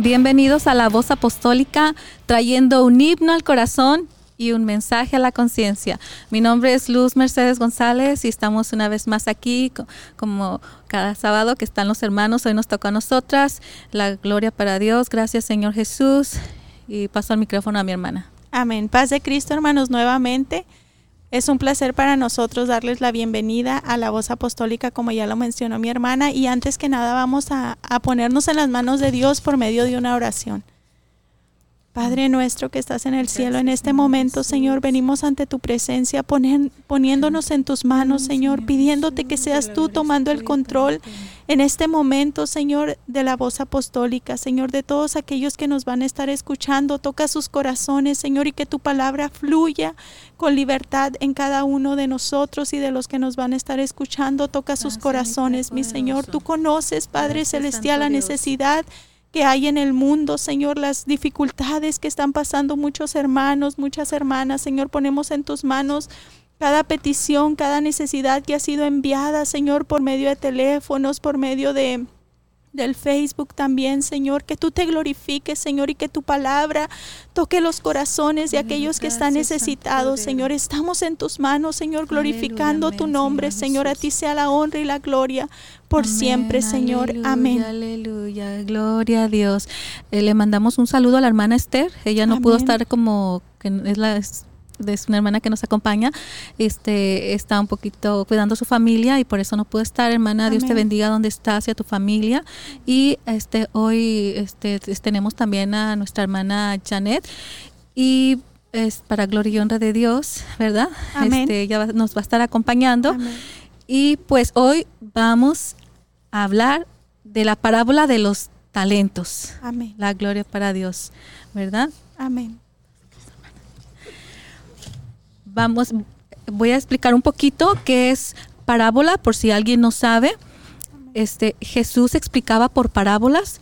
Bienvenidos a la voz apostólica, trayendo un himno al corazón y un mensaje a la conciencia. Mi nombre es Luz Mercedes González y estamos una vez más aquí, como cada sábado que están los hermanos. Hoy nos toca a nosotras. La gloria para Dios. Gracias, Señor Jesús. Y paso el micrófono a mi hermana. Amén. Paz de Cristo, hermanos, nuevamente. Es un placer para nosotros darles la bienvenida a la voz apostólica, como ya lo mencionó mi hermana, y antes que nada vamos a, ponernos en las manos de Dios por medio de una oración. Padre nuestro que estás en el cielo, en este momento, Señor, venimos ante tu presencia, poniéndonos en tus manos, Señor, pidiéndote que seas tú tomando el control en este momento, Señor, de la voz apostólica, Señor, de todos aquellos que nos van a estar escuchando. Toca sus corazones, Señor, y que tu palabra fluya con libertad en cada uno de nosotros y de los que nos van a estar escuchando. Toca sus corazones, mi Señor. Tú conoces, Padre Celestial, la necesidad que hay en el mundo, Señor, las dificultades que están pasando muchos hermanos, muchas hermanas, Señor, ponemos en tus manos cada petición, cada necesidad que ha sido enviada, Señor, por medio de teléfonos, por medio de del Facebook también, Señor, que tú te glorifiques, Señor, y que tu palabra toque los corazones de aquellos que están necesitados, Señor. Estamos en tus manos, Señor, glorificando tu nombre, Señor. A ti sea la honra y la gloria por siempre, Señor. Amén. Aleluya, gloria a Dios. Eh, le mandamos un saludo a la hermana Esther. Ella no pudo estar como que es la de una hermana que nos acompaña, este, está un poquito cuidando a su familia y por eso no puede estar, hermana. Dios te bendiga donde estás y a tu familia. Y este, hoy este, tenemos también a nuestra hermana Janet y es para gloria y honra de Dios, ¿verdad? Este, ella nos va a estar acompañando. Y pues hoy vamos a hablar de la parábola de los talentos. Amén. La gloria para Dios, ¿verdad? Amén vamos, voy a explicar un poquito qué es parábola, por si alguien no sabe. Este, Jesús explicaba por parábolas.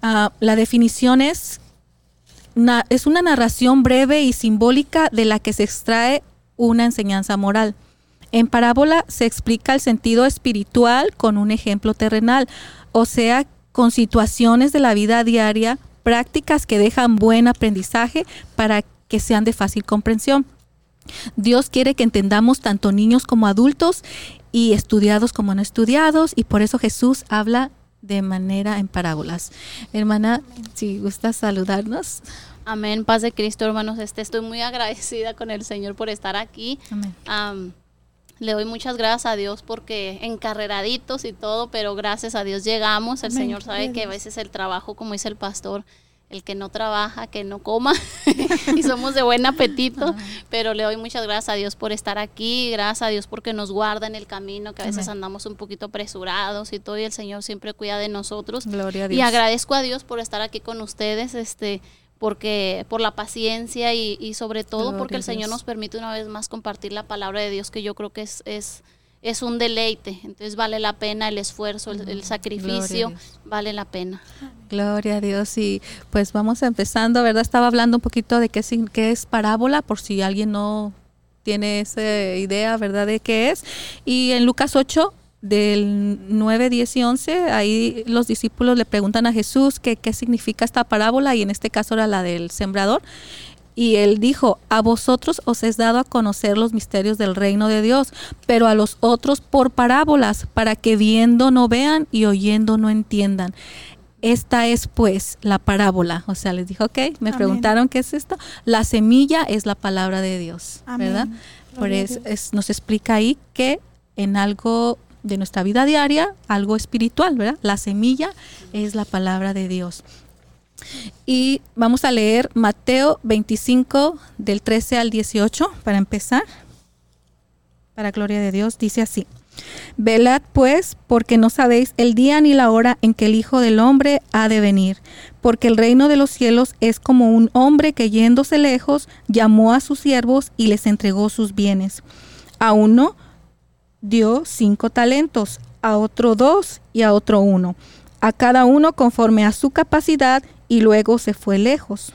Ah, la definición es, es una narración breve y simbólica de la que se extrae una enseñanza moral. En parábola se explica el sentido espiritual con un ejemplo terrenal, o sea, con situaciones de la vida diaria, prácticas que dejan buen aprendizaje para que sean de fácil comprensión. Dios quiere que entendamos tanto niños como adultos y estudiados como no estudiados y por eso Jesús habla de manera en parábolas. Hermana, si gusta saludarnos. Amén, paz de Cristo, hermanos. Este, estoy muy agradecida con el Señor por estar aquí. le doy muchas gracias a Dios porque encarreraditos y todo, pero gracias a Dios llegamos. El Señor sabe que a veces el trabajo, como dice el pastor, el que no trabaja, que no coma, y somos de buen apetito, pero le doy muchas gracias a Dios por estar aquí, gracias a Dios porque nos guarda en el camino, que a veces andamos un poquito apresurados y todo, y el Señor siempre cuida de nosotros. Gloria a Dios. Y agradezco a Dios por estar aquí con ustedes, este porque por la paciencia y, sobre todo porque el Señor nos permite una vez más compartir la palabra de Dios que yo creo que es, es es un deleite. Entonces vale la pena el esfuerzo, el, sacrificio, vale la pena. Gloria a Dios. Y pues vamos empezando, ¿verdad? Estaba hablando un poquito de qué, qué es parábola, por si alguien no tiene esa idea, ¿verdad? De qué es. Y en Lucas 8, del 9, 10 y 11, ahí los discípulos le preguntan a Jesús qué, qué significa esta parábola y en este caso era la del sembrador. Y él dijo, a vosotros os es dado a conocer los misterios del reino de Dios, pero a los otros por parábolas, para que viendo no vean y oyendo no entiendan. Esta es pues la parábola. O sea, les dijo, ok, me preguntaron qué es esto. La semilla es la palabra de Dios, ¿verdad? Por eso nos explica ahí que en algo de nuestra vida diaria, algo espiritual, ¿verdad? La semilla es la palabra de Dios. Y vamos a leer Mateo 25 del 13 al 18 para empezar. Para gloria de Dios, dice así. Velad pues, porque no sabéis el día ni la hora en que el Hijo del Hombre ha de venir, porque el reino de los cielos es como un hombre que yéndose lejos llamó a sus siervos y les entregó sus bienes. A uno dio cinco talentos, a otro dos y a otro uno, a cada uno conforme a su capacidad y luego se fue lejos.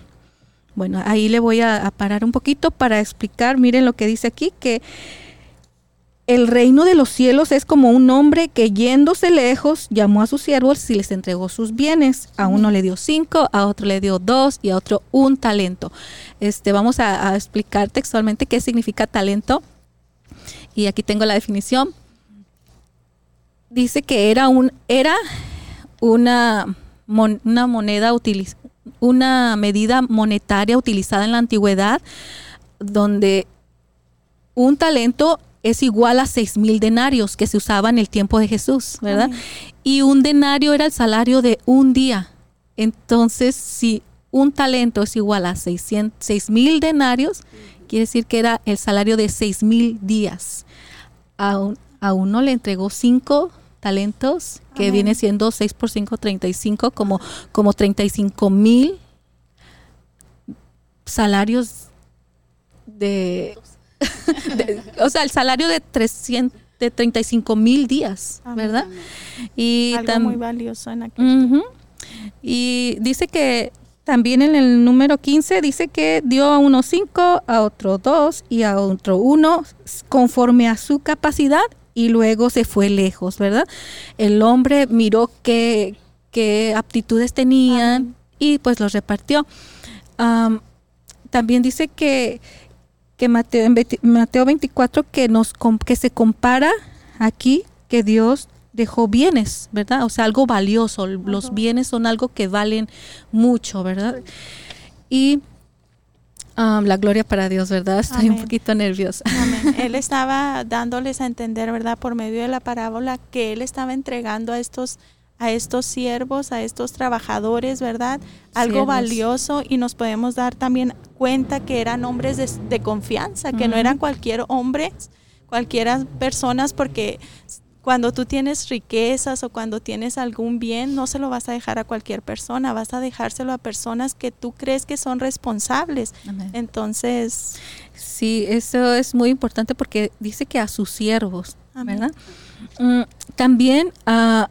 Bueno, ahí le voy a, parar un poquito para explicar, miren lo que dice aquí, que el reino de los cielos es como un hombre que yéndose lejos llamó a sus siervos y les entregó sus bienes. A uno le dio cinco, a otro le dio dos y a otro un talento. Este, vamos a, explicar textualmente qué significa talento. Y aquí tengo la definición. Dice que era un era una, una moneda una medida monetaria utilizada en la antigüedad donde un talento es igual a seis mil denarios que se usaban en el tiempo de Jesús, ¿verdad? Y un denario era el salario de un día. Entonces, si un talento es igual a seis mil denarios, quiere decir que era el salario de seis mil días. A, uno le entregó cinco talentos, que viene siendo 6 por 5, 35, como, como 35 mil salarios de o sea, el salario de 300 de 35 mil días, ¿verdad? Y Algo muy valioso en aquel Y dice que también en el número 15 dice que dio a uno 5, a otro 2 y a otro 1 conforme a su capacidad y luego se fue lejos, ¿verdad? El hombre miró qué, qué aptitudes tenían y pues los repartió. también dice que que Mateo, Mateo 24 que, nos, que se compara aquí que Dios dejó bienes, ¿verdad? O sea, algo valioso. Los bienes son algo que valen mucho, ¿verdad? Y um, la gloria para Dios, ¿verdad? Estoy un poquito nerviosa. Él estaba dándoles a entender, ¿verdad? Por medio de la parábola que Él estaba entregando a estos a estos siervos, a estos trabajadores, ¿verdad? Algo valioso y nos podemos dar también cuenta que eran hombres de, confianza, que no eran cualquier hombre, cualquiera personas, porque cuando tú tienes riquezas o cuando tienes algún bien, no se lo vas a dejar a cualquier persona, vas a dejárselo a personas que tú crees que son responsables. Entonces... Sí, eso es muy importante porque dice que a sus siervos, ¿verdad? Mm, también a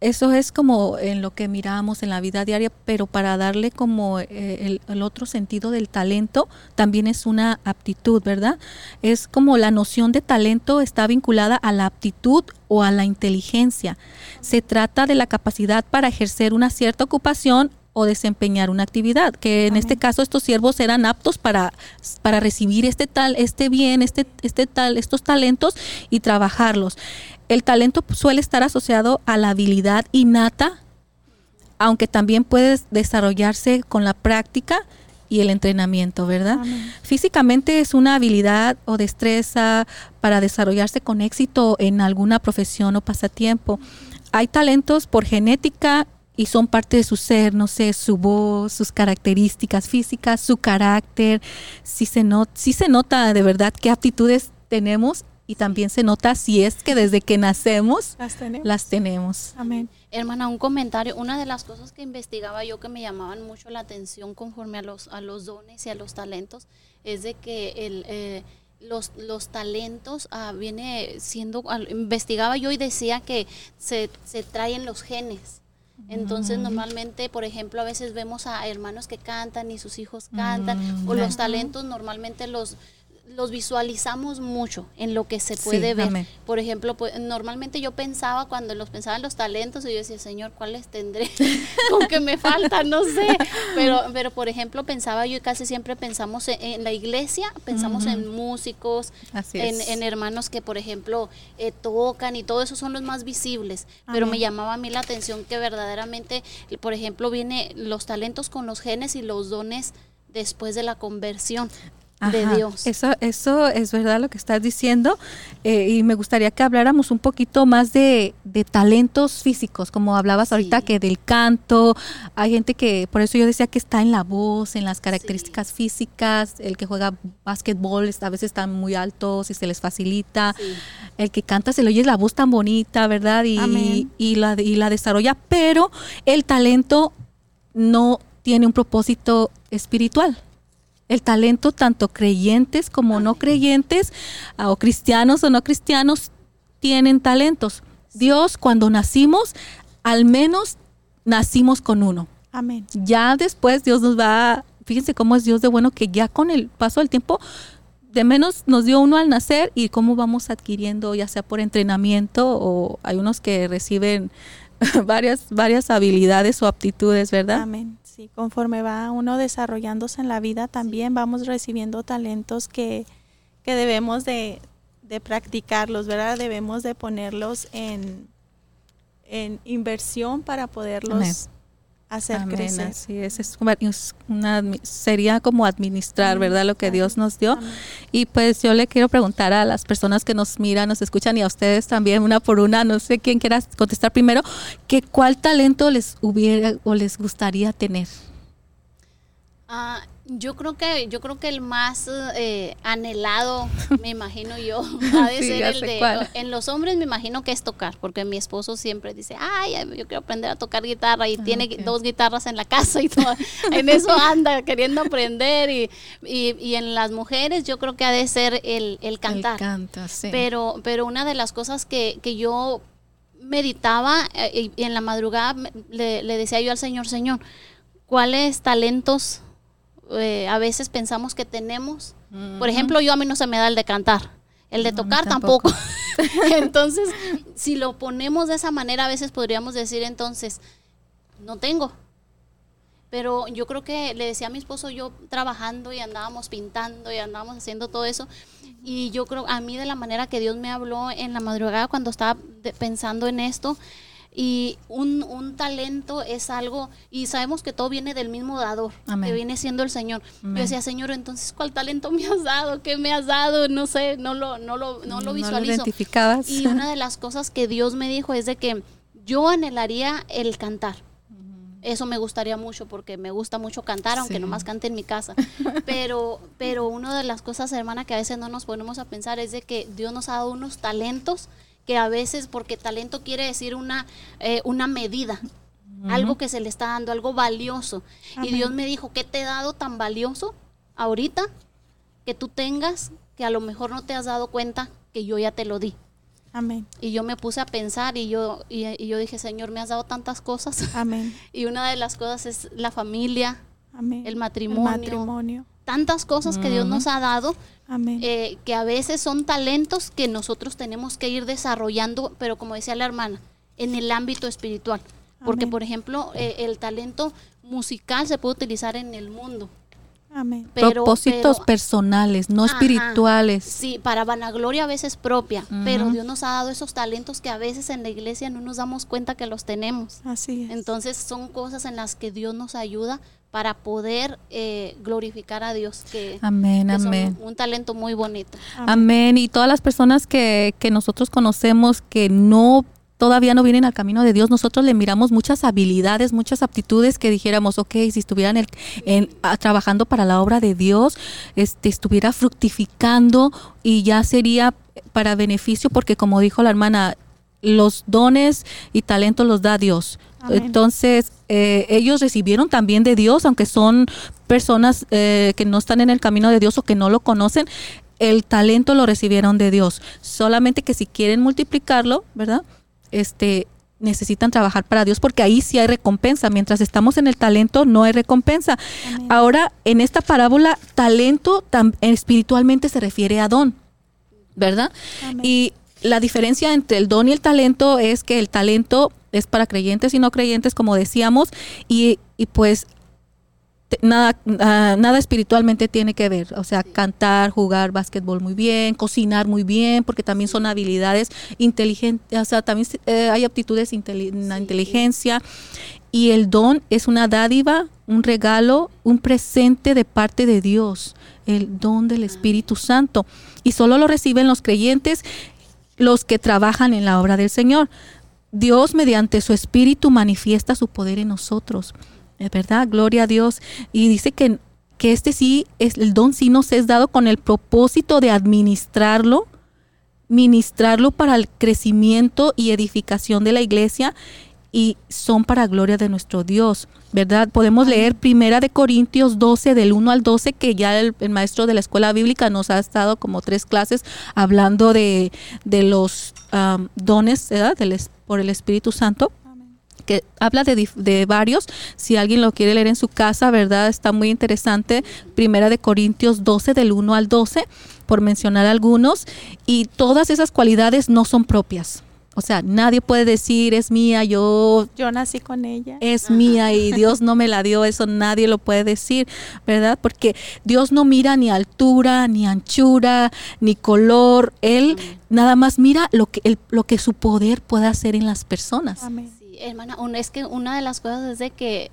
eso es como en lo que miramos en la vida diaria, pero para darle como eh, el, otro sentido del talento, también es una aptitud, ¿verdad? Es como la noción de talento está vinculada a la aptitud o a la inteligencia. Se trata de la capacidad para ejercer una cierta ocupación o desempeñar una actividad, que en este caso estos siervos eran aptos para, para recibir este tal, este bien, este, este tal, estos talentos y trabajarlos. El talento suele estar asociado a la habilidad innata, aunque también puede desarrollarse con la práctica y el entrenamiento, ¿verdad? Físicamente es una habilidad o destreza para desarrollarse con éxito en alguna profesión o pasatiempo. Hay talentos por genética y son parte de su ser, no sé, su voz, sus características físicas, su carácter. Si se, si se nota de verdad qué aptitudes tenemos y también se nota si es que desde que nacemos las tenemos. Amén. Hermana, un comentario. Una de las cosas que investigaba yo que me llamaban mucho la atención conforme a los, a los dones y a los talentos es de que el, eh, los, los talentos ah, viene siendo, investigaba yo y decía que se, se traen los genes. Entonces mm. normalmente, por ejemplo, a veces vemos a hermanos que cantan y sus hijos cantan, mm. o los talentos normalmente los los visualizamos mucho en lo que se puede ver. Por ejemplo, pues, normalmente yo pensaba cuando los pensaba en los talentos y yo decía, Señor, ¿cuáles tendré? Con que me falta, no sé. Pero, pero por ejemplo, pensaba yo y casi siempre pensamos en, la iglesia, pensamos en músicos, en, hermanos que, por ejemplo, eh, tocan y todo eso son los más visibles. Pero me llamaba a mí la atención que verdaderamente, por ejemplo, viene los talentos con los genes y los dones después de la conversión de Dios. Eso, eso es verdad lo que estás diciendo eh, y me gustaría que habláramos un poquito más de, talentos físicos, como hablabas ahorita que del canto, hay gente que, por eso yo decía que está en la voz, en las características físicas, el que juega básquetbol a veces están muy altos y se les facilita, el que canta se le oye la voz tan bonita, ¿verdad? Y, y, la, y la desarrolla, pero el talento no tiene un propósito espiritual el talento tanto creyentes como no creyentes, o cristianos o no cristianos, tienen talentos. Dios, cuando nacimos, al menos nacimos con uno. Amén. Ya después Dios nos va, fíjense cómo es Dios de bueno, que ya con el paso del tiempo de menos nos dio uno al nacer y cómo vamos adquiriendo, ya sea por entrenamiento o hay unos que reciben varias, varias habilidades o aptitudes, ¿verdad? Amén. Sí, conforme va uno desarrollándose en la vida, también vamos recibiendo talentos que, que debemos de, de practicarlos, ¿verdad? Debemos de ponerlos en, en inversión para poderlos hacer crecer. Sí, es, una, sería como administrar, ¿verdad? Lo que Dios nos dio. Y pues yo le quiero preguntar a las personas que nos miran, nos escuchan y a ustedes también, una por una, no sé quién quiera contestar primero, que cuál talento les hubiera o les gustaría tener. Ah, yo creo que yo creo que el más eh, anhelado, me imagino yo, ha de ser el de en los hombres me imagino que es tocar, porque mi esposo siempre dice, "Ay, yo quiero aprender a tocar guitarra" y ah, tiene dos guitarras en la casa y todo. en eso anda queriendo aprender y, y, en las mujeres yo creo que ha de ser el, el cantar. canta, sí. Pero pero una de las cosas que, que yo meditaba eh, y en la madrugada le, le decía yo al Señor, "Señor, ¿cuáles talentos eh, a veces pensamos que tenemos. Por ejemplo, yo a mí no se me da el de cantar, el de tocar tampoco. entonces, si lo ponemos de esa manera, a veces podríamos decir entonces, no tengo. Pero yo creo que le decía a mi esposo, yo trabajando y andábamos pintando y andábamos haciendo todo eso. Y yo creo, a mí de la manera que Dios me habló en la madrugada cuando estaba pensando en esto, y un, un, talento es algo, y sabemos que todo viene del mismo dador, que viene siendo el Señor. Yo decía, Señor, entonces, ¿cuál talento me has dado? ¿Qué me has dado? No sé, no lo, no lo, no lo visualizo. y una de las cosas que Dios me dijo es de que yo anhelaría el cantar. Eso me gustaría mucho porque me gusta mucho cantar, aunque no nomás cante en mi casa. Pero, pero una de las cosas, hermana, que a veces no nos ponemos a pensar es de que Dios nos ha dado unos talentos que a veces, porque talento quiere decir una, eh, una medida, algo que se le está dando, algo valioso. Y Dios me dijo, ¿qué te he dado tan valioso ahorita que tú tengas que a lo mejor no te has dado cuenta que yo ya te lo di? Amén. Y yo me puse a pensar y yo, y, yo dije, Señor, me has dado tantas cosas. Amén. y una de las cosas es la familia, El, matrimonio, el matrimonio. Tantas cosas que Dios nos ha dado, eh, que a veces son talentos que nosotros tenemos que ir desarrollando, pero como decía la hermana, en el ámbito espiritual. Porque, por ejemplo, eh, el talento musical se puede utilizar en el mundo. Amén. Propósitos personales, no espirituales. Sí, para vanagloria a veces propia, pero Dios nos ha dado esos talentos que a veces en la iglesia no nos damos cuenta que los tenemos. Así es. Entonces son cosas en las que Dios nos ayuda para poder eh, glorificar a Dios, que, amén, amén. un talento muy bonito. Amén. Y todas las personas que, que nosotros conocemos que no todavía no vienen al camino de Dios, nosotros le miramos muchas habilidades, muchas aptitudes que dijéramos, ok, si estuvieran en, trabajando para la obra de Dios, este, estuviera fructificando y ya sería para beneficio, porque como dijo la hermana, los dones y talentos los da Dios. Entonces, eh, ellos recibieron también de Dios, aunque son personas eh, que no están en el camino de Dios o que no lo conocen, el talento lo recibieron de Dios. Solamente que si quieren multiplicarlo, ¿verdad? este, necesitan trabajar para Dios porque ahí sí hay recompensa. Mientras estamos en el talento, no hay recompensa. Ahora, en esta parábola, talento espiritualmente se refiere a don, ¿verdad? Y la diferencia entre el don y el talento es que el talento es para creyentes y no creyentes, como decíamos, y, y pues nada, ah, nada espiritualmente tiene que ver. O sea, cantar, jugar básquetbol muy bien, cocinar muy bien, porque también son habilidades inteligentes, o sea, también eh, hay aptitudes en la inteligencia. Y el don es una dádiva, un regalo, un presente de parte de Dios, el don del Espíritu Santo. Y solo lo reciben los creyentes, los que trabajan en la obra del Señor. Dios mediante su Espíritu manifiesta su poder en nosotros. Es verdad, gloria a Dios. Y dice que, que este sí, es, el don sí nos es dado con el propósito de administrarlo, ministrarlo para el crecimiento y edificación de la iglesia y son para gloria de nuestro Dios, ¿verdad? Podemos leer Primera de Corintios 12 del 1 al 12 que ya el, maestro de la escuela bíblica nos ha estado como tres clases hablando de, de los dones, ¿verdad? por el Espíritu Santo. que habla de, de, varios. Si alguien lo quiere leer en su casa, ¿verdad? Está muy interesante. Primera de Corintios 12, del 1 al 12, por mencionar algunos. Y todas esas cualidades no son propias. O sea, nadie puede decir es mía, yo... Yo nací con ella. Es mía y Dios no me la dio, eso nadie lo puede decir, ¿verdad? Porque Dios no mira ni altura, ni anchura, ni color. Él nada más mira lo que, lo que su poder puede hacer en las personas. Amén hermana, es que una de las cosas es de que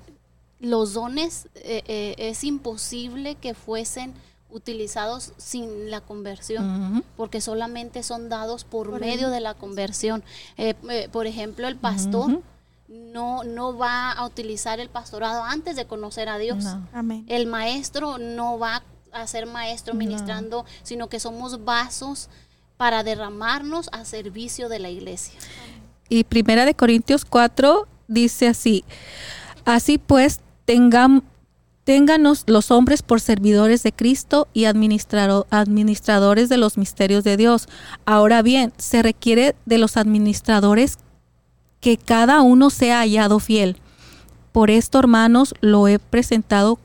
los dones eh, eh, es imposible que fuesen utilizados sin la conversión, porque solamente son dados por, medio de la conversión. Eh, por ejemplo, el pastor no, no va a utilizar el pastorado antes de conocer a Dios. El maestro no va a ser maestro ministrando, sino que somos vasos para derramarnos a servicio de la iglesia. Y Primera de Corintios 4 dice así, así pues tengan, ténganos los hombres por servidores de Cristo y administradores de los misterios de Dios. Ahora bien, se requiere de los administradores que cada uno sea hallado fiel. Por esto, hermanos, lo he presentado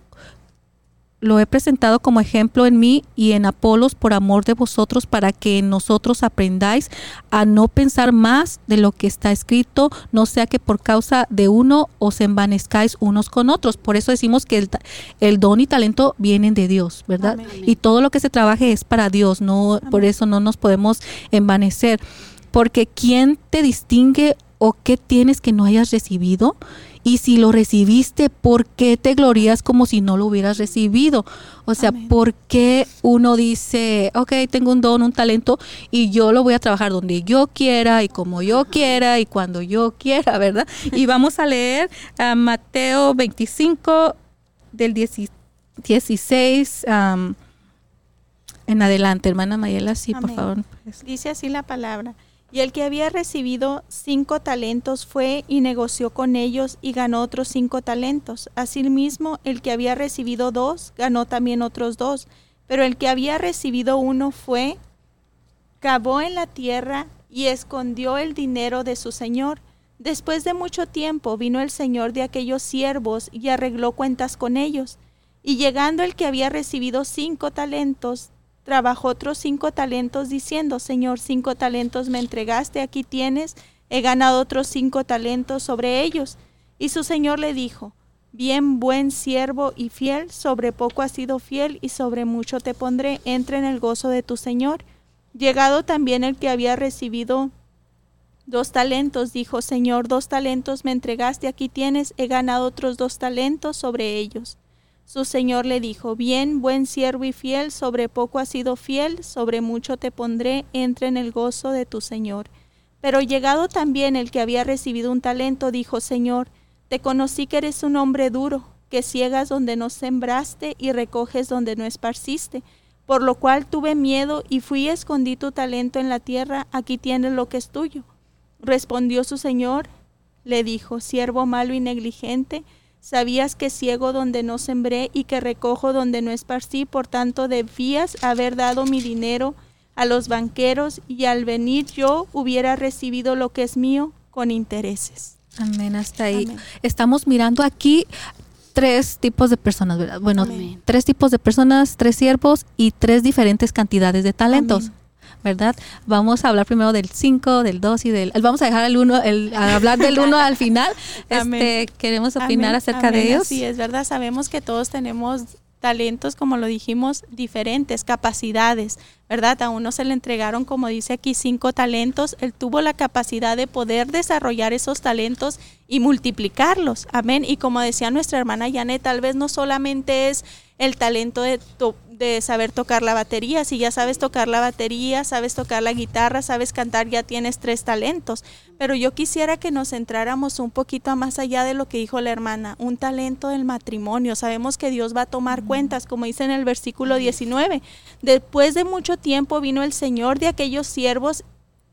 lo he presentado como ejemplo en mí y en Apolos por amor de vosotros para que nosotros aprendáis a no pensar más de lo que está escrito, no sea que por causa de uno os envanezcáis unos con otros. Por eso decimos que el, don y talento vienen de Dios, ¿verdad? Y todo lo que se trabaje es para Dios, no por eso no nos podemos envanecer. Porque ¿quién te distingue o qué tienes que no hayas recibido? Y si lo recibiste, ¿por qué te glorías como si no lo hubieras recibido? O sea, ¿por qué uno dice, ok, tengo un don, un talento y yo lo voy a trabajar donde yo quiera y como yo quiera y cuando yo quiera, ¿verdad? Y vamos a leer a Mateo 25 del 16 en adelante, hermana Mayela, sí, por favor. Dice así la palabra. Y el que había recibido cinco talentos fue y negoció con ellos y ganó otros cinco talentos. Asimismo, el que había recibido dos ganó también otros dos. Pero el que había recibido uno fue, cavó en la tierra y escondió el dinero de su señor. Después de mucho tiempo vino el señor de aquellos siervos y arregló cuentas con ellos. Y llegando el que había recibido cinco talentos, trabajó otros cinco talentos diciendo, Señor, cinco talentos me entregaste, aquí tienes, he ganado otros cinco talentos sobre ellos. Y su Señor le dijo, Bien, buen siervo y fiel, sobre poco has sido fiel y sobre mucho te pondré, entra en el gozo de tu Señor. Llegado también el que había recibido dos talentos, dijo, Señor, dos talentos me entregaste, aquí tienes, he ganado otros dos talentos sobre ellos. Su señor le dijo, Bien, buen siervo y fiel, sobre poco has sido fiel, sobre mucho te pondré, entra en el gozo de tu señor. Pero llegado también el que había recibido un talento, dijo, Señor, te conocí que eres un hombre duro, que ciegas donde no sembraste y recoges donde no esparciste, por lo cual tuve miedo y fui y escondí tu talento en la tierra, aquí tienes lo que es tuyo. Respondió su señor, le dijo, siervo malo y negligente, Sabías que ciego donde no sembré y que recojo donde no esparcí, por tanto debías haber dado mi dinero a los banqueros y al venir yo hubiera recibido lo que es mío con intereses. Amén, hasta ahí. Estamos mirando aquí tres tipos de personas, ¿verdad? Bueno, tres tipos de personas, tres siervos y tres diferentes cantidades de talentos. ¿Verdad? Vamos a hablar primero del 5, del 2 y del... Vamos a dejar el 1, el, hablar del 1 al final. Este, queremos opinar acerca de ellos. Sí, es verdad, sabemos que todos tenemos talentos, como lo dijimos, diferentes, capacidades, ¿verdad? A uno se le entregaron, como dice aquí, cinco talentos. Él tuvo la capacidad de poder desarrollar esos talentos y multiplicarlos. Amén. Y como decía nuestra hermana Janet, tal vez no solamente es el talento de, de saber tocar la batería. Si ya sabes tocar la batería, sabes tocar la guitarra, sabes cantar, ya tienes tres talentos. Pero yo quisiera que nos centráramos un poquito más allá de lo que dijo la hermana, un talento del matrimonio. Sabemos que Dios va a tomar cuentas, como dice en el versículo 19. Después de mucho tiempo vino el Señor de aquellos siervos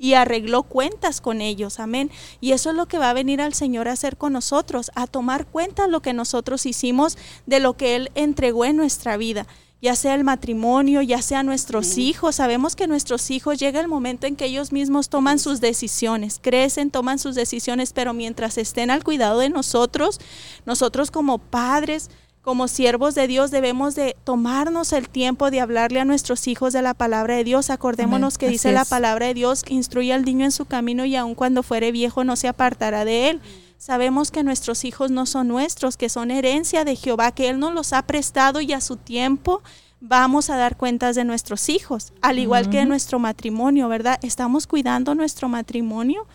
y arregló cuentas con ellos, amén. Y eso es lo que va a venir al Señor a hacer con nosotros, a tomar cuenta lo que nosotros hicimos de lo que Él entregó en nuestra vida. ya sea el matrimonio, ya sea nuestros hijos. Sabemos que nuestros hijos llega el momento en que ellos mismos toman sus decisiones, crecen, toman sus decisiones, pero mientras estén al cuidado de nosotros, nosotros como padres, como siervos de Dios debemos de tomarnos el tiempo de hablarle a nuestros hijos de la palabra de Dios. Acordémonos que dice la palabra de Dios, instruye al niño en su camino y aun cuando fuere viejo no se apartará de él. Sabemos que nuestros hijos no son nuestros, que son herencia de Jehová, que Él nos los ha prestado y a su tiempo vamos a dar cuentas de nuestros hijos, al igual que de nuestro matrimonio, ¿verdad? ¿Estamos cuidando nuestro matrimonio?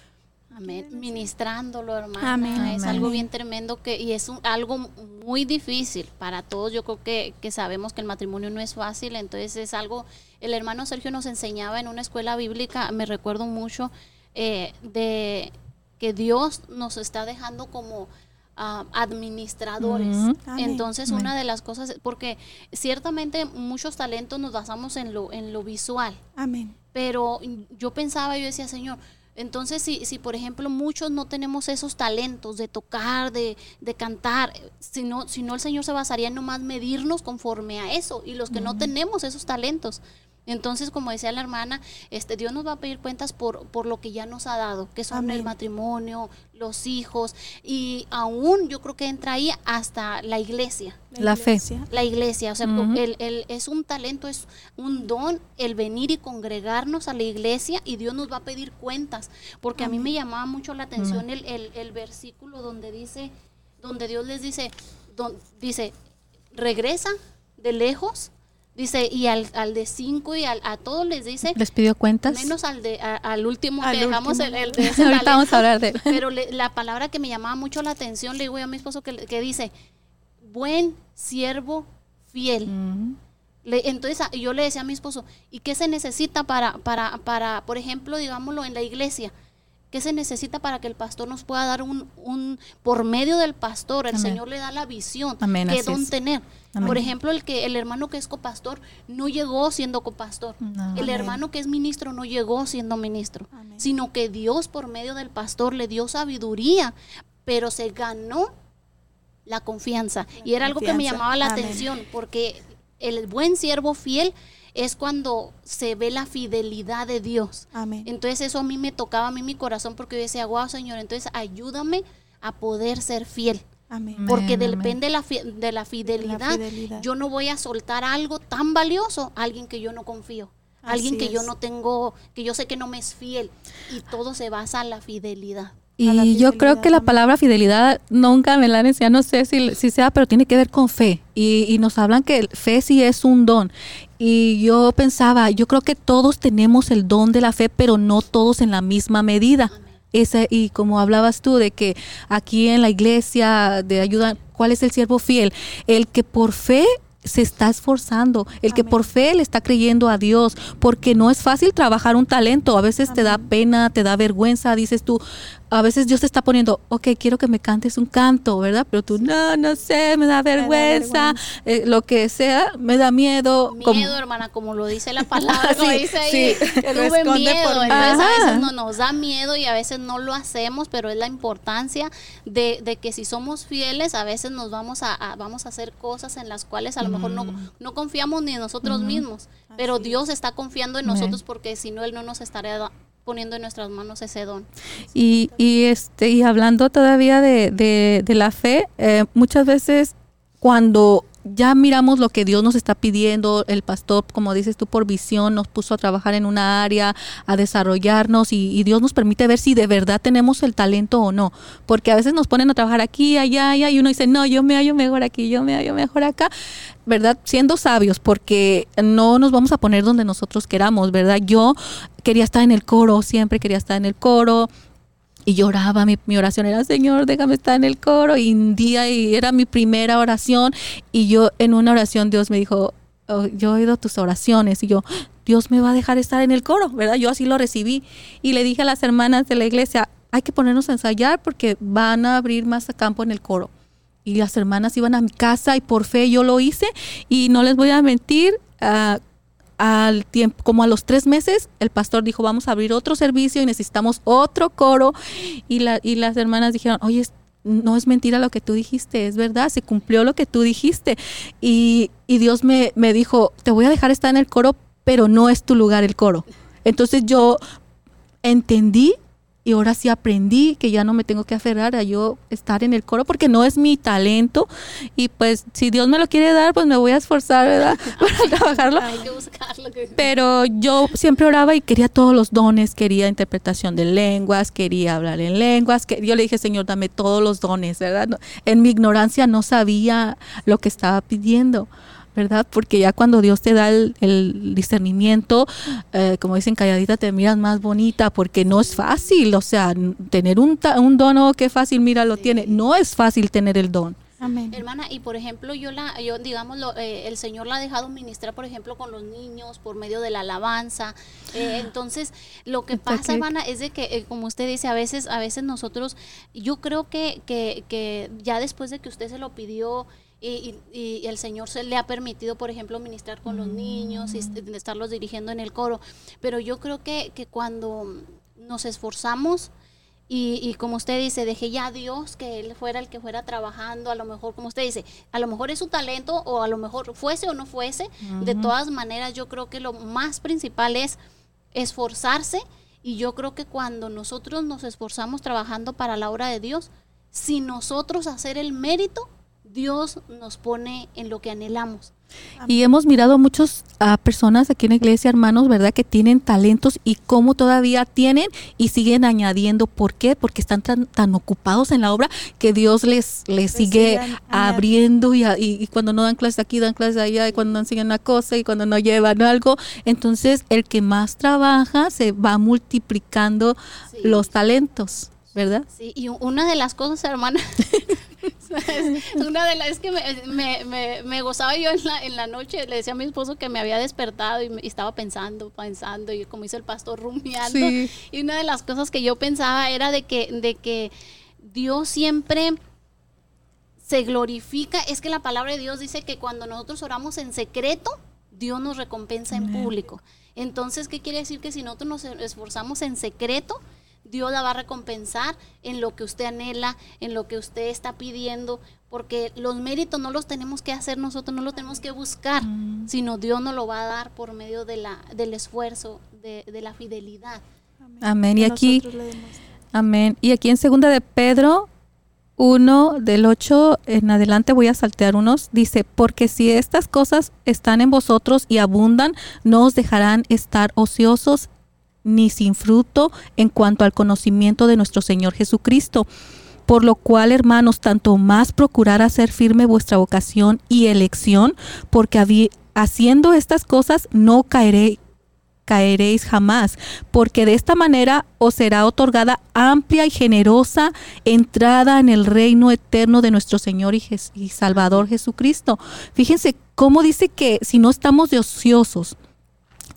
Amén. Ministrándolo, hermana. Es algo bien tremendo que, y es algo muy difícil para todos. Yo creo que, que, sabemos que el matrimonio no es fácil, entonces es algo. El hermano Sergio nos enseñaba en una escuela bíblica, me recuerdo mucho, eh, de que Dios nos está dejando como ah, administradores. Entonces, una de las cosas, porque ciertamente muchos talentos nos basamos en lo, en lo visual. Amén. Pero yo pensaba, yo decía, Señor, entonces, si, si por ejemplo muchos no tenemos esos talentos de tocar, de, de cantar, si no, si no el Señor se basaría en nomás medirnos conforme a eso. Y los que no tenemos esos talentos, entonces, como decía la hermana, este Dios nos va a pedir cuentas por, por lo que ya nos ha dado, que son el matrimonio, los hijos, y aún yo creo que entra ahí hasta la iglesia. La, fe. La iglesia, o sea, el, el, es un talento, es un don el venir y congregarnos a la iglesia y Dios nos va a pedir cuentas, porque a mí me llamaba mucho la atención el, el, versículo donde dice, donde Dios les dice, dice, regresa de lejos Dice, y al, al de cinco y al, a todos les dice. ¿Les pidió cuentas? Menos al de al último que dejamos el, el de ese Ahorita vamos a hablar de él. Pero la palabra que me llamaba mucho la atención, le digo a mi esposo que, que dice, buen siervo fiel. le, entonces yo le decía a mi esposo, ¿y qué se necesita para, para, para, por ejemplo, digámoslo, en la iglesia? ¿Qué se necesita para que el pastor nos pueda dar un, un por medio del pastor, el Señor le da la visión, Amén, qué don tener? Por ejemplo, el que el hermano que es copastor no llegó siendo copastor. El hermano que es ministro no llegó siendo ministro, sino que Dios por medio del pastor le dio sabiduría, pero se ganó la confianza. y era algo que me llamaba la atención, porque el buen siervo fiel es cuando se ve la fidelidad de Dios. Entonces eso a mí me tocaba a mí mi corazón porque yo decía, wow, Señor, entonces ayúdame a poder ser fiel. Porque depende de la, de la fidelidad, Yo no voy a soltar algo tan valioso a alguien que yo no confío. alguien que yo no tengo, que yo sé que no me es fiel. Y todo se basa en la fidelidad. Y yo creo que la palabra fidelidad nunca me la han enseñado, no sé si, si sea, pero tiene que ver con fe. Y, y, nos hablan que fe sí es un don. Y yo pensaba, yo creo que todos tenemos el don de la fe, pero no todos en la misma medida. Esa, y como hablabas tú de que aquí en la iglesia de ayuda, ¿cuál es el siervo fiel? El que por fe se está esforzando, el que por fe le está creyendo a Dios, porque no es fácil trabajar un talento, a veces te da pena, te da vergüenza, dices tú, a veces Dios te está poniendo, ok, quiero que me cantes un canto, ¿verdad? Pero tú, no, no sé, me da vergüenza, eh, lo que sea, me da miedo. Miedo, hermana, como lo dice la palabra, sí, dice ahí, tuve miedo. Entonces a veces no nos da miedo y a veces no lo hacemos, pero es la importancia de, de que si somos fieles, a veces nos vamos a, vamos a hacer cosas en las cuales a lo mejor no, mm. no confiamos ni en nosotros mismos, pero Dios está confiando en nosotros porque si no, Él no nos estaría poniendo en nuestras manos ese don. Y, y este, y hablando todavía de, de, la fe, eh, muchas veces cuando ya miramos lo que Dios nos está pidiendo, el pastor, como dices tú, por visión, nos puso a trabajar en una área, a desarrollarnos y, Dios nos permite ver si de verdad tenemos el talento o no, porque a veces nos ponen a trabajar aquí, allá, allá y uno dice, no, yo me hallo mejor aquí, yo me hallo mejor acá, ¿verdad? Siendo sabios, porque no nos vamos a poner donde nosotros queramos, ¿verdad? Yo quería estar en el coro, siempre quería estar en el coro, y lloraba, mi, oración era, Señor, déjame estar en el coro, y un día y era mi primera oración, y yo en una oración Dios me dijo, oh, yo he oído tus oraciones, y yo, Dios me va a dejar estar en el coro, ¿verdad? Yo así lo recibí, y le dije a las hermanas de la iglesia, hay que ponernos a ensayar porque van a abrir más campo en el coro. Y las hermanas iban a mi casa y por fe yo lo hice, y no les voy a mentir, uh, al tiempo, como a los tres meses, el pastor dijo, vamos a abrir otro servicio y necesitamos otro coro. Y, la, y las hermanas dijeron, oye, no es mentira lo que tú dijiste, es verdad, se cumplió lo que tú dijiste. Y, Dios me dijo, te voy a dejar estar en el coro, pero no es tu lugar el coro. Entonces yo entendí y ahora sí aprendí que ya no me tengo que aferrar a yo estar en el coro porque no es mi talento y pues si Dios me lo quiere dar pues me voy a esforzar, ¿verdad? Para trabajarlo. Hay que buscarlo. Pero yo siempre oraba y quería todos los dones, quería interpretación de lenguas, quería hablar en lenguas, que yo le dije, Señor, dame todos los dones, ¿verdad? No- en mi ignorancia no sabía lo que estaba pidiendo. ¿Verdad? Porque ya cuando Dios te da el, el discernimiento, eh, como dicen, calladita te miras más bonita, porque no es fácil, o sea, tener un, ta- un don, oh, qué fácil, mira, lo tiene. No es fácil tener el don. Amén. Hermana, y por ejemplo, yo la, yo digamos, lo, eh, el Señor la ha dejado ministrar, por ejemplo, con los niños por medio de la alabanza. Eh, entonces, lo que pasa, hermana, es de que, eh, como usted dice, a veces, a veces nosotros, yo creo que, que, que ya después de que usted se lo pidió y, y- y el Señor se le ha permitido, por ejemplo, ministrar con los niños y estarlos dirigiendo en el coro, pero yo creo que, que cuando nos esforzamos y, y como usted dice, dejé ya a Dios que Él fuera el que fuera trabajando, a lo mejor, como usted dice, a lo mejor es su talento o a lo mejor fuese o no fuese, de todas maneras yo creo que lo más principal es esforzarse y yo creo que cuando nosotros nos esforzamos trabajando para la obra de Dios, sin nosotros hacer el mérito, Dios nos pone en lo que anhelamos. Y hemos mirado muchas personas aquí en la iglesia, hermanos, ¿verdad? Que tienen talentos y cómo todavía tienen y siguen añadiendo. ¿Por qué? Porque están tan, tan ocupados en la obra que Dios les, les sigue abriendo y, a- y- y cuando no dan clases aquí, dan clases allá y cuando no enseñan una cosa y cuando no llevan algo. Entonces, el que más trabaja se va multiplicando Sí. los talentos, ¿verdad? Sí, y una de las cosas, hermana, es- una de las es que me, me, me, me gozaba yo en la, en la noche, le decía a mi esposo que me había despertado y, me- y estaba pensando, pensando, y como dice el pastor, rumiando. Sí. Y una de las cosas que yo pensaba era de que, de que Dios siempre se glorifica. Es que la palabra de Dios dice que cuando nosotros oramos en secreto, Dios nos recompensa en público. Entonces, ¿qué quiere decir? Que si nosotros nos esforzamos en secreto, Dios la va a recompensar en lo que usted anhela, en lo que usted está pidiendo, porque los méritos no los tenemos que hacer nosotros, no los tenemos que buscar, sino Dios nos lo va a dar por medio de la, del esfuerzo, de, de la fidelidad. Amén. Y aquí... Amén. Y aquí en segunda de Pedro 1 del 8 en adelante voy a saltear unos. Dice, porque si estas cosas están en vosotros y abundan, no os dejarán estar ociosos ni sin fruto en cuanto al conocimiento de nuestro Señor Jesucristo. Por lo cual, hermanos, tanto más procurar hacer firme vuestra vocación y elección, porque haciendo estas cosas no caeré, caeréis jamás, porque de esta manera os será otorgada amplia y generosa entrada en el reino eterno de nuestro Señor y, y Salvador Jesucristo. Fíjense cómo dice que si no estamos de ociosos,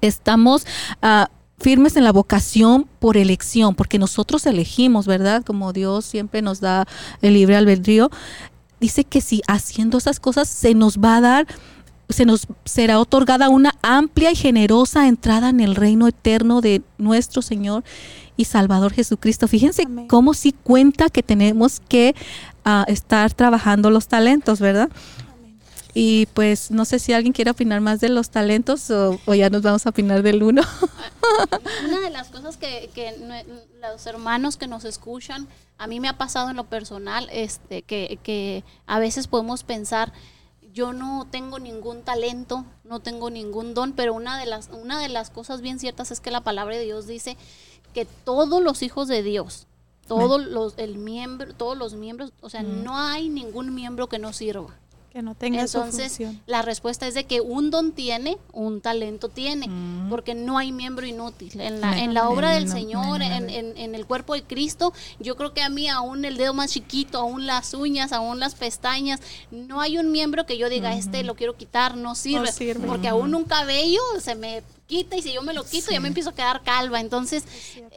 estamos ah, firmes en la vocación por elección, porque nosotros elegimos, ¿verdad? Como Dios siempre nos da el libre albedrío. Dice que si haciendo esas cosas se nos va a dar se nos será otorgada una amplia y generosa entrada en el reino eterno de nuestro Señor y Salvador Jesucristo. Fíjense Amén. cómo sí cuenta que tenemos que ah, estar trabajando los talentos, ¿verdad? Y pues no sé si alguien quiere opinar más de los talentos o, o ya nos vamos a opinar del uno. Una de las cosas que, que los hermanos que nos escuchan, a mí me ha pasado en lo personal, este, que, que a veces podemos pensar, yo no tengo ningún talento, no tengo ningún don, pero una de las, una de las cosas bien ciertas es que la palabra de Dios dice que todos los hijos de Dios, todos los, el miembro, todos los miembros, o sea, no hay ningún miembro que no sirva. Que no tenga Entonces, la respuesta es de que un don tiene, un talento tiene, porque no hay miembro inútil. En la, en la obra del Señor, en, amén. en- en el cuerpo de Cristo, yo creo que a mí aún el dedo más chiquito, aún las uñas, aún las pestañas, no hay un miembro que yo diga, este lo quiero quitar, no sirve, sirve. porque aún un cabello se me quita y si yo me lo quito ya me empiezo a quedar calva. Entonces,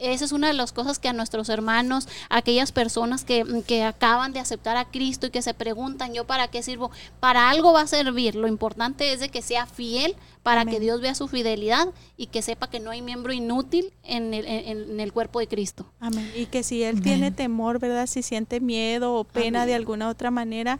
esa es una de las cosas que a nuestros hermanos, aquellas personas que, que acaban de aceptar a Cristo y que se preguntan, ¿yo para qué sirvo? Para algo va a servir. Lo importante es de que sea fiel para que Dios vea su fidelidad y que sepa que no hay miembro inútil en el, en, el cuerpo de Cristo. Amén. Y que si él tiene temor, ¿verdad? Si siente miedo o pena de alguna otra manera,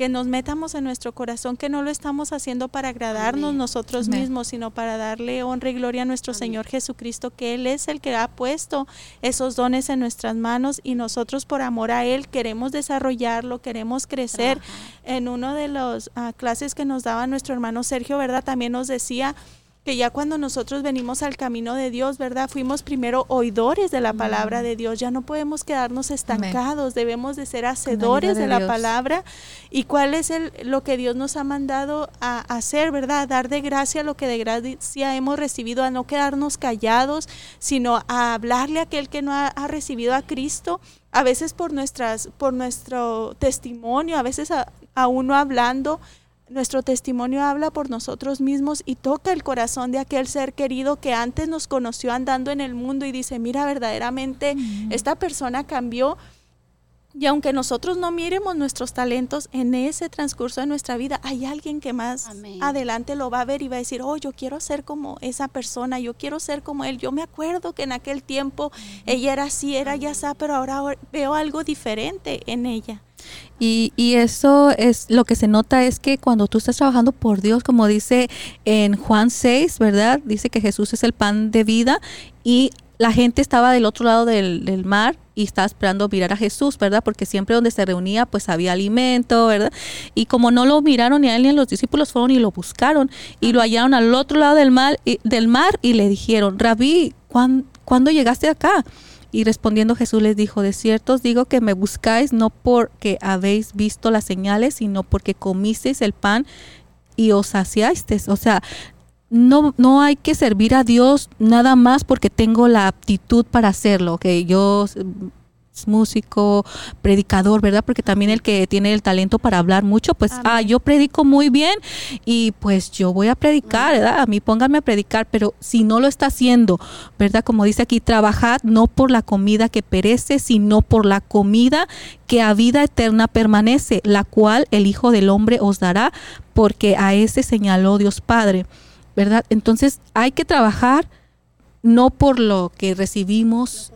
que nos metamos en nuestro corazón que no lo estamos haciendo para agradarnos nosotros mismos, sino para darle honra y gloria a nuestro Señor Jesucristo, que Él es el que ha puesto esos dones en nuestras manos y nosotros por amor a Él queremos desarrollarlo, queremos crecer. En una de las ah, clases que nos daba nuestro hermano Sergio, ¿verdad? También nos decía que ya cuando nosotros venimos al camino de Dios, ¿verdad? Fuimos primero oidores de la palabra de Dios, ya no podemos quedarnos estancados, debemos de ser hacedores de, la palabra. Y cuál es el, lo que Dios nos ha mandado a hacer, ¿verdad? dar de gracia lo que de gracia hemos recibido, a no quedarnos callados, sino a hablarle a aquel que no ha, recibido a Cristo, a veces por nuestras, por nuestro testimonio, a veces a, a uno hablando, nuestro testimonio habla por nosotros mismos y toca el corazón de aquel ser querido que antes nos conoció andando en el mundo y dice, mira, verdaderamente esta persona cambió. Y aunque nosotros no miremos nuestros talentos en ese transcurso de nuestra vida, hay alguien que más adelante lo va a ver y va a decir, oh, yo quiero ser como esa persona, yo quiero ser como él. Yo me acuerdo que en aquel tiempo ella era así, era ya pero ahora veo algo diferente en ella. Y, y, eso es lo que se nota es que cuando tú estás trabajando por Dios, como dice en Juan 6, ¿verdad? Dice que Jesús es el pan de vida y la gente estaba del otro lado del, mar y estaba esperando mirar a Jesús, ¿verdad? Porque siempre donde se reunía pues había alimento, ¿verdad? Y como no lo miraron ni a él ni a los discípulos fueron y lo buscaron y lo hallaron al otro lado del mar del mar y le dijeron, Rabí, ¿cuándo llegaste acá? Y respondiendo Jesús les dijo, de cierto os digo que me buscáis no porque habéis visto las señales, sino porque comisteis el pan y os saciasteis. O sea, no, no hay que servir a Dios nada más porque tengo la aptitud para hacerlo, que yo músico, predicador, ¿verdad? Porque también el que tiene el talento para hablar mucho, pues, ah, yo predico muy bien y pues yo voy a predicar, ¿verdad? A mí pónganme a predicar, pero si no lo está haciendo, ¿verdad? Como dice aquí, trabajad no por la comida que perece, sino por la comida que a vida eterna permanece, la cual el Hijo del Hombre os dará, porque a ese señaló Dios Padre, ¿verdad? Entonces hay que trabajar no por lo que recibimos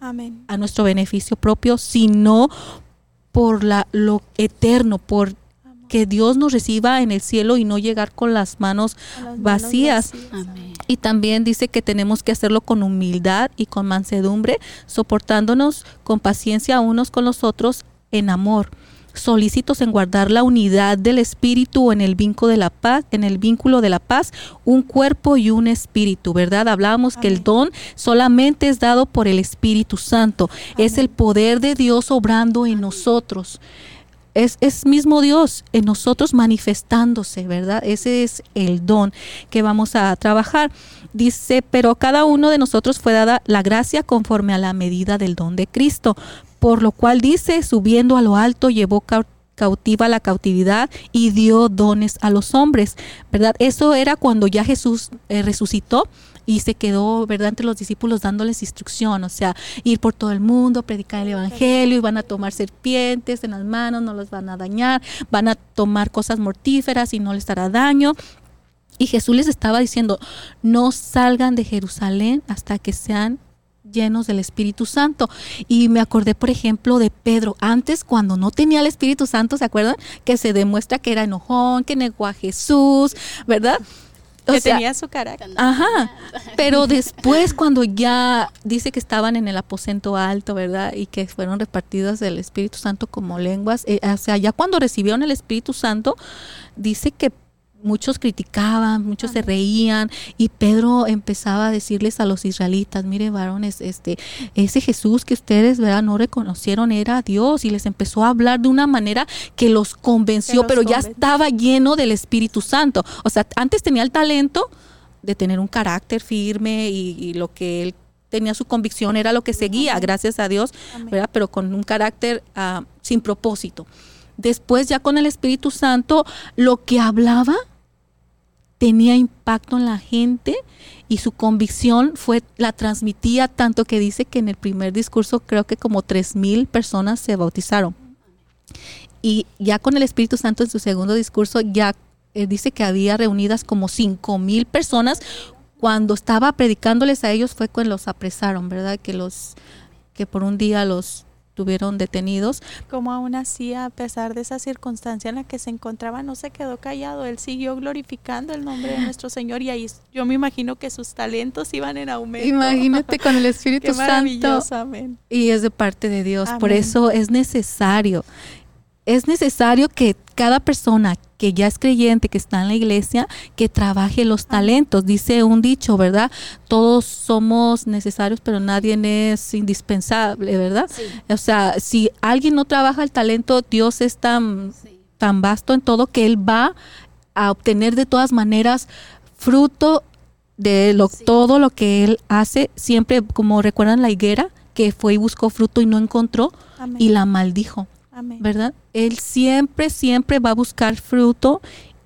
a nuestro beneficio propio, sino por la, lo eterno, por que Dios nos reciba en el cielo y no llegar con las manos vacías. Y también dice que tenemos que hacerlo con humildad y con mansedumbre, soportándonos con paciencia unos con los otros en amor solícitos en guardar la unidad del espíritu en el vínculo de la paz, en el vínculo de la paz, un cuerpo y un espíritu, ¿verdad? Hablábamos que el don solamente es dado por el Espíritu Santo, es el poder de Dios obrando en nosotros. Es, es, mismo Dios en nosotros manifestándose, ¿verdad? Ese es el don que vamos a trabajar. Dice, pero cada uno de nosotros fue dada la gracia conforme a la medida del don de Cristo. Por lo cual dice, subiendo a lo alto, llevó cautiva la cautividad y dio dones a los hombres, ¿verdad? Eso era cuando ya Jesús eh, resucitó y se quedó, ¿verdad?, entre los discípulos dándoles instrucción, o sea, ir por todo el mundo, predicar el evangelio y van a tomar serpientes en las manos, no los van a dañar, van a tomar cosas mortíferas y no les hará daño. Y Jesús les estaba diciendo, no salgan de Jerusalén hasta que sean llenos del Espíritu Santo. Y me acordé, por ejemplo, de Pedro. Antes, cuando no tenía el Espíritu Santo, ¿se acuerdan? Que se demuestra que era enojón, que negó a Jesús, ¿verdad? que tenía su carácter. Ajá. Pero después, cuando ya dice que estaban en el aposento alto, ¿verdad? Y que fueron repartidas del Espíritu Santo como lenguas, eh, o sea, ya cuando recibieron el Espíritu Santo, dice que muchos criticaban, muchos se reían y Pedro empezaba a decirles a los israelitas, mire varones, este, ese Jesús que ustedes ¿verdad? no reconocieron era Dios y les empezó a hablar de una manera que los convenció, pero ya estaba lleno del Espíritu Santo. O sea, antes tenía el talento de tener un carácter firme y, lo que él tenía su convicción era lo que seguía, gracias a Dios, ¿verdad? pero con un carácter ah, sin propósito después ya con el Espíritu Santo, lo que hablaba tenía impacto en la gente y su convicción fue la transmitía tanto que dice que en el primer discurso creo que como tres mil personas se bautizaron. Y ya con el Espíritu Santo en su segundo discurso ya eh, dice que había reunidas como cinco mil personas. Cuando estaba predicándoles a ellos fue cuando los apresaron verdad que los que por un día los tuvieron detenidos. Como aún así, a pesar de esa circunstancia en la que se encontraba, no se quedó callado. Él siguió glorificando el nombre de nuestro Señor y ahí yo me imagino que sus talentos iban en aumento. Imagínate con el Espíritu Santo. Amén. Y es de parte de Dios. Por eso es necesario es necesario que cada persona que ya es creyente, que está en la iglesia, que trabaje los talentos. Dice un dicho, ¿verdad? Todos somos necesarios, pero nadie es indispensable, ¿verdad? O sea, si alguien no trabaja el talento, Dios es tan, tan vasto en todo que Él va a obtener de todas maneras fruto de lo, todo lo que Él hace. Siempre, como recuerdan la higuera, que fue y buscó fruto y no encontró y la maldijo. ¿Verdad? Él siempre, siempre va a buscar fruto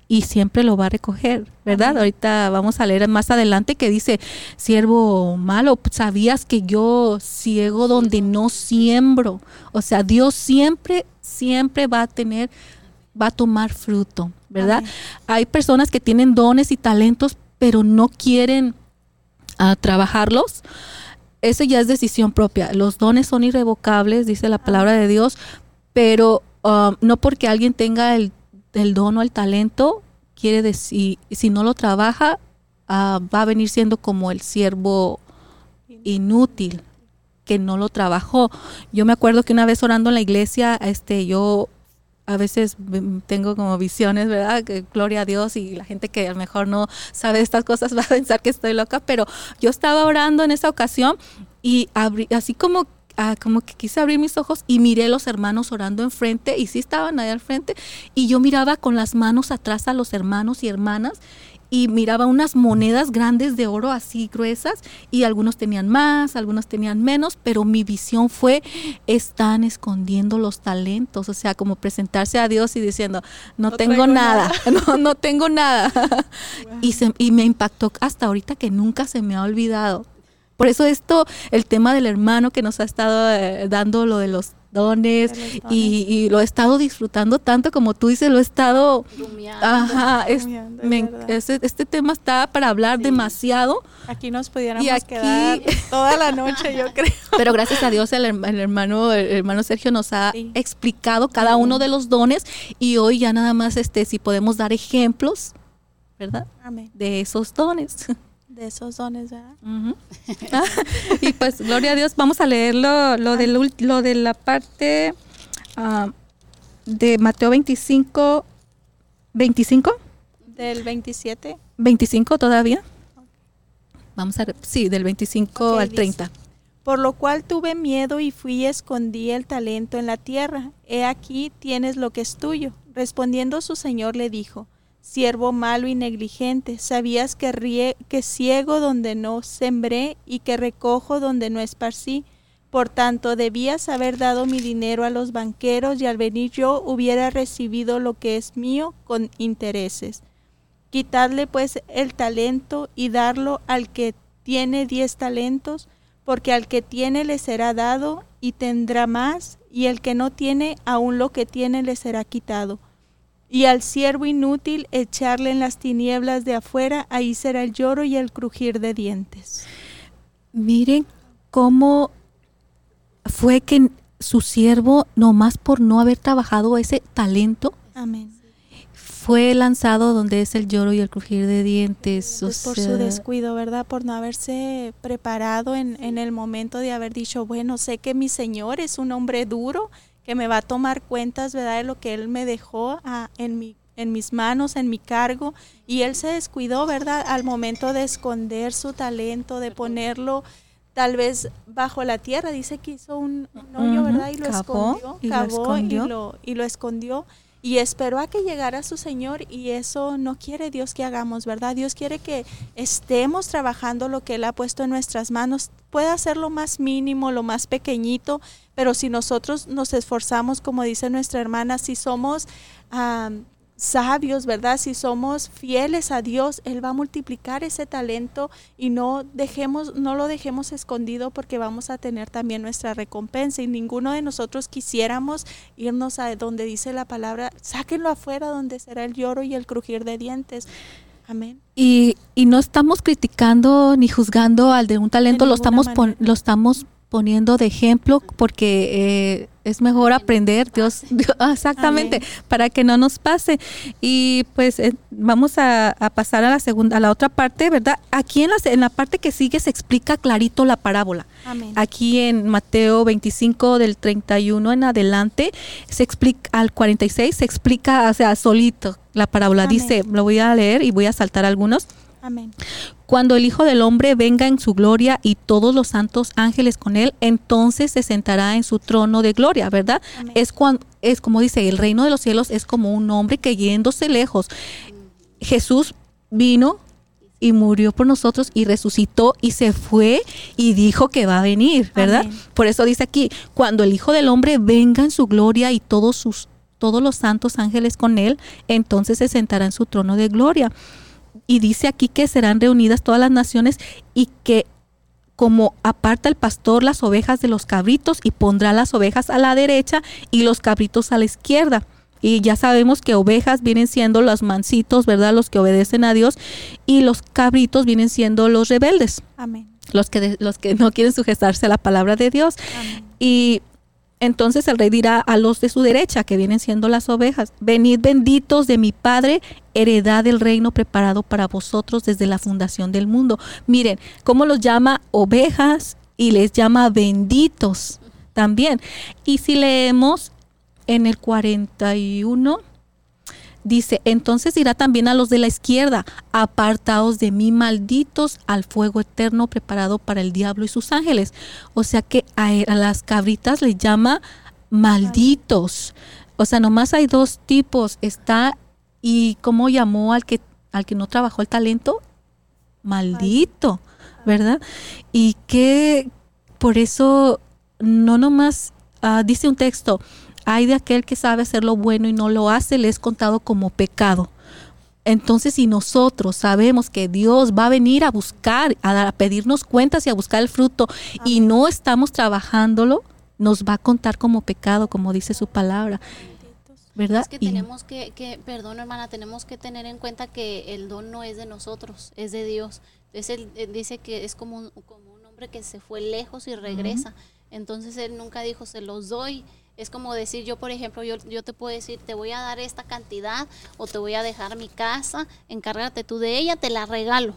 y siempre lo va a recoger, ¿verdad? Ahorita vamos a leer más adelante que dice, siervo malo, ¿sabías que yo ciego donde no siembro? O sea, Dios siempre, siempre va a tener, va a tomar fruto, ¿verdad? Hay personas que tienen dones y talentos, pero no quieren ah, trabajarlos. Eso ya es decisión propia. Los dones son irrevocables, dice la palabra de Dios, pero um, no porque alguien tenga el, don o el talento, quiere decir, si no lo trabaja, ah, va a venir siendo como el siervo inútil que no lo trabajó. Yo me acuerdo que una vez orando en la iglesia, este, yo a veces tengo como visiones, ¿verdad? Que gloria a Dios y la gente que a lo mejor no sabe estas cosas va a pensar que estoy loca, pero yo estaba orando en esa ocasión y así como Ah, como que quise abrir mis ojos y miré los hermanos orando enfrente y sí estaban ahí al frente y yo miraba con las manos atrás a los hermanos y hermanas y miraba unas monedas grandes de oro así gruesas y algunos tenían más, algunos tenían menos, pero mi visión fue están escondiendo los talentos, o sea, como presentarse a Dios y diciendo, no, tengo nada, no, no tengo nada. y, se, y me impactó hasta ahorita que nunca se me ha olvidado. Por eso esto, el tema del hermano que nos ha estado eh, dando lo de los dones, Y, lo he estado disfrutando tanto como tú dices, lo he estado... Ajá, este, tema está para hablar demasiado. Aquí nos pudiéramos quedar toda la noche, yo creo. Pero gracias a Dios el, hermano, el hermano Sergio nos ha explicado cada uno de los dones y hoy ya nada más este si podemos dar ejemplos, ¿verdad? De esos dones de esos dones, ¿verdad? y pues, gloria a Dios, vamos a leer lo, lo, lo de la parte ah, de Mateo 25, 25. Del 27. 25 todavía. Vamos a, sí, del 25 al 30. Por lo cual tuve miedo y fui y escondí el talento en la tierra. He aquí tienes lo que es tuyo. Respondiendo su señor le dijo, siervo malo y negligente, sabías que, que ciego donde no sembré y que recojo donde no esparcí. Por tanto, debías haber dado mi dinero a los banqueros y al venir yo hubiera recibido lo que es mío con intereses. Quitadle pues el talento y darlo al que tiene diez talentos, porque al que tiene le será dado y tendrá más, y el que no tiene aún lo que tiene le será quitado y al siervo inútil echarle en las tinieblas de afuera, ahí será el lloro y el crujir de dientes. Miren cómo fue que su siervo, nomás por no haber trabajado ese talento, fue lanzado donde es el lloro y el crujir de dientes. por su descuido, ¿verdad? Por no haberse preparado en, en el momento de haber dicho, bueno, sé que mi Señor es un hombre duro que me va a tomar cuentas, ¿verdad? De lo que Él me dejó ah, en, mi, en mis manos, en mi cargo. Y Él se descuidó, ¿verdad? Al momento de esconder su talento, de ponerlo tal vez bajo la tierra. Dice que hizo un, hoyo, ¿verdad? Y lo escondió, y Y, lo, y lo escondió. Y esperó a que llegara su Señor y eso no quiere Dios que hagamos, ¿verdad? Dios quiere que estemos trabajando lo que Él ha puesto en nuestras manos. Puede ser lo más mínimo, lo más pequeñito, pero si nosotros nos esforzamos, como dice nuestra hermana, si somos sabios, ¿verdad? Si somos fieles a Dios, Él va a multiplicar ese talento y no dejemos, no lo dejemos escondido porque vamos a tener también nuestra recompensa. Y ninguno de nosotros quisiéramos irnos a donde dice la palabra, sáquenlo afuera donde será el lloro y el crujir de dientes. Amén. Y, y no estamos criticando ni juzgando al de un talento, lo estamos, lo estamos poniendo de ejemplo porque eh, es mejor aprender, Dios, exactamente, para que no nos pase. Y pues eh, vamos a, pasar a la segunda, a la otra parte, ¿verdad? Aquí en la, en la parte que sigue se explica clarito la parábola. Aquí en Mateo 25 del 31 en adelante se explica al 46 se explica, o sea, solito la parábola. Dice, lo voy a leer y voy a saltar algunos. Amén. Cuando el Hijo del Hombre venga en su gloria y todos los santos ángeles con él, entonces se sentará en su trono de gloria, ¿verdad? Es cuando es como dice, el reino de los cielos es como un hombre que yéndose lejos. Jesús vino y murió por nosotros y resucitó y se fue y dijo que va a venir, ¿verdad? Por eso dice aquí, cuando el Hijo del Hombre venga en su gloria y todos sus todos los santos ángeles con él, entonces se sentará en su trono de gloria y dice aquí que serán reunidas todas las naciones y que como aparta el pastor las ovejas de los cabritos y pondrá las ovejas a la derecha y los cabritos a la izquierda. Y ya sabemos que ovejas vienen siendo los mansitos, ¿verdad? Los que obedecen a Dios y los cabritos vienen siendo los rebeldes. Amén. Los que, los que no quieren sujetarse a la palabra de Dios. Amén. Y entonces el rey dirá a los de su derecha, que vienen siendo las ovejas, venid benditos de mi Padre, heredad del reino preparado para vosotros desde la fundación del mundo. Miren, cómo los llama ovejas y les llama benditos también. Y si leemos en el 41, Dice, entonces dirá también a los de la izquierda, apartaos de mí malditos al fuego eterno preparado para el diablo y sus ángeles. O sea que a, las cabritas les llama malditos. O sea, nomás hay dos tipos. Está, ¿y cómo llamó al que, al que no trabajó el talento? Maldito, ¿verdad? Y que por eso no nomás, ah, dice un texto, hay de aquel que sabe hacer lo bueno y no lo hace, le es contado como pecado. Entonces, si nosotros sabemos que Dios va a venir a buscar, a, pedirnos cuentas y a buscar el fruto y no estamos trabajándolo, nos va a contar como pecado, como dice su palabra. ¿Verdad? Es que tenemos que, que, perdón hermana, tenemos que tener en cuenta que el don no es de nosotros, es de Dios. Entonces él, dice que es como un, como un hombre que se fue lejos y regresa. Entonces él nunca dijo, se los doy es como decir, yo por ejemplo, yo, yo te puedo decir, te voy a dar esta cantidad o te voy a dejar mi casa, encárgate tú de ella, te la regalo.